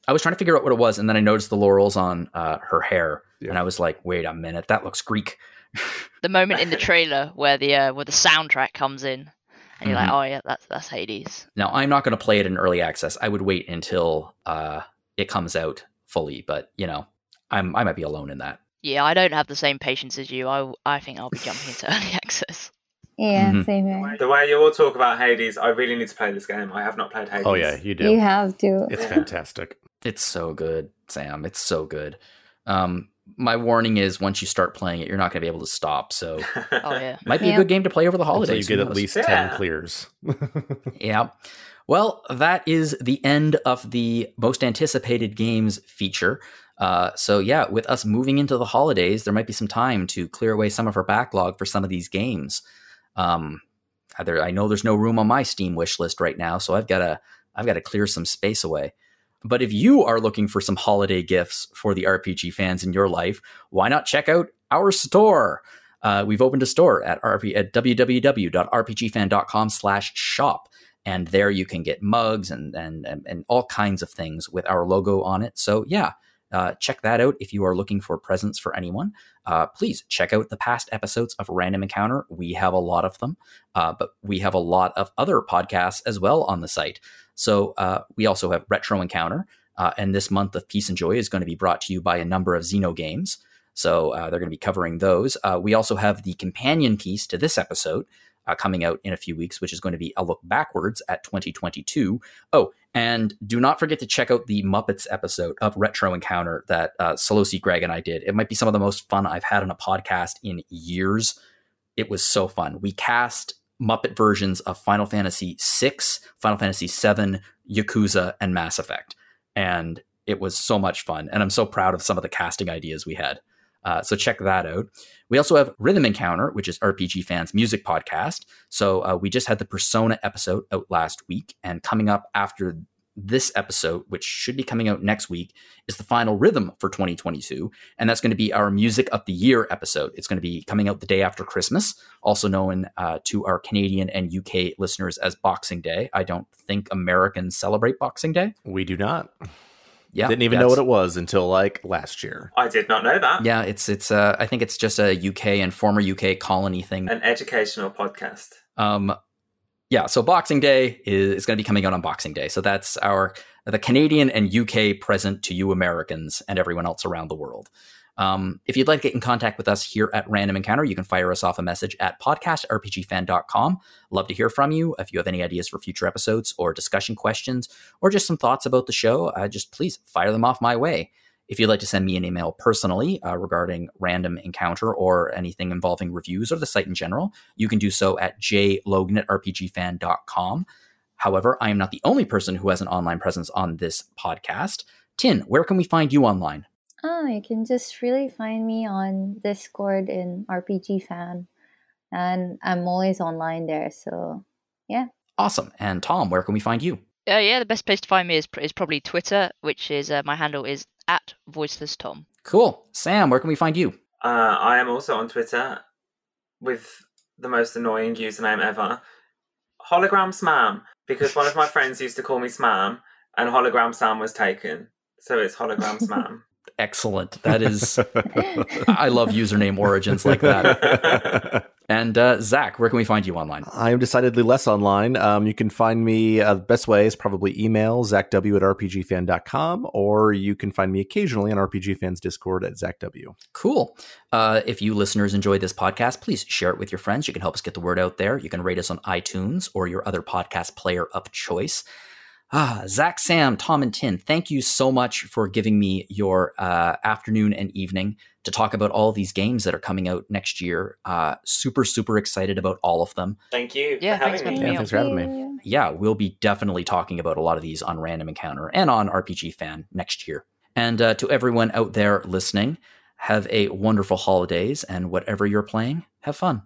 I was trying to figure out what it was. And then I noticed the laurels on uh, her hair. Yeah. And I was like, wait a minute, that looks Greek. the moment in the trailer where the uh, where the soundtrack comes in and you're mm-hmm. like, oh yeah, that's that's Hades. Now I'm not going to play it in early access. I would wait until uh, it comes out fully, but you know, I'm I might be alone in that. Yeah, I don't have the same patience as you. I I think I'll be jumping into early access. Yeah, mm-hmm. same here. The way you all talk about Hades, I really need to play this game. I have not played Hades. Oh yeah, you do. You have to. It's fantastic. It's so good, Sam. It's so good. Um, my warning is once you start playing it, you're not going to be able to stop. So, oh yeah, might be yeah. a good game to play over the holidays. Until you get at least yeah. ten clears. yeah. Well, that is the end of the most anticipated games feature. Uh, so yeah, with us moving into the holidays, there might be some time to clear away some of our backlog for some of these games. Um, I know there's no room on my Steam wish list right now, so I've got to I've got to clear some space away. But if you are looking for some holiday gifts for the RPG fans in your life, why not check out our store? Uh, we've opened a store at, RP, at www.rpgfan.com slash shop. And there you can get mugs and, and, and, all kinds of things with our logo on it. So, yeah, uh, check that out if you are looking for presents for anyone. Uh, please check out the past episodes of Random Encounter. We have a lot of them, uh, but we have a lot of other podcasts as well on the site. So uh, we also have Retro Encounter, uh, and this month of Peace and Joy is going to be brought to you by a number of Xeno games. So uh, they're going to be covering those. We also have the companion piece to this episode coming out in a few weeks, which is going to be a look backwards at 2022. Oh, And do not forget to check out the Muppets episode of Retro Encounter that uh, Solosi, Greg, and I did. It might be some of the most fun I've had on a podcast in years. It was so fun. We cast Muppet versions of Final Fantasy VI, Final Fantasy VII, Yakuza, and Mass Effect. And it was so much fun. And I'm so proud of some of the casting ideas we had. Uh, so check that out. We also have Rhythm Encounter, which is RPG fans' music podcast. So uh, we just had the Persona episode out last week, and coming up after this episode, which should be coming out next week, is the final rhythm for 2022. And that's going to be our Music of the Year episode. It's going to be coming out the day after Christmas, also known uh, to our Canadian and UK listeners as Boxing Day. I don't think Americans celebrate Boxing Day. We do not. Yeah, Didn't even know what it was until like last year. I did not know that. Yeah, it's it's. Uh, I think it's just a UK and former UK colony thing. An educational podcast. Um, yeah. So Boxing Day is, is going to be coming out on Boxing Day. So that's our the Canadian and UK present to you Americans and everyone else around the world. Um, if you'd like to get in contact with us here at Random Encounter, you can fire us off a message at podcastrpgfan.com. Love to hear from you. If you have any ideas for future episodes or discussion questions or just some thoughts about the show, uh, just please fire them off my way. If you'd like to send me an email personally uh, regarding Random Encounter or anything involving reviews or the site in general, you can do so at jlogan at rpgfan.com. However, I am not the only person who has an online presence on this podcast. Tin, where can we find you online? Oh, you can just really find me on Discord in RPG Fan, and I'm always online there. So, yeah. Awesome. And Tom, where can we find you? Uh, yeah, the best place to find me is, is probably Twitter, which is uh, my handle is at voiceless tom. Cool. Sam, where can we find you? Uh, I am also on Twitter with the most annoying username ever, hologram Smam, because one of my friends used to call me Smam, and hologram Sam was taken, so it's hologram Smam. Excellent. That is, I love username origins like that. And uh, Zach, where can we find you online? I am decidedly less online. Um, you can find me, uh, the best way is probably email zachw at rpgfan.com, or you can find me occasionally on RPG Fans Discord at zachw. Cool. Uh, if you listeners enjoy this podcast, please share it with your friends. You can help us get the word out there. You can rate us on iTunes or your other podcast player of choice. Ah, Zach, Sam, Tom, and Tin, thank you so much for giving me your uh, afternoon and evening to talk about all these games that are coming out next year. Uh, super, super excited about all of them. Thank you Yeah, for thanks having for me. having Yeah, thanks for having me. Yeah, we'll be definitely talking about a lot of these on Random Encounter and on RPG Fan next year. And uh, to everyone out there listening, have a wonderful holidays and whatever you're playing, have fun.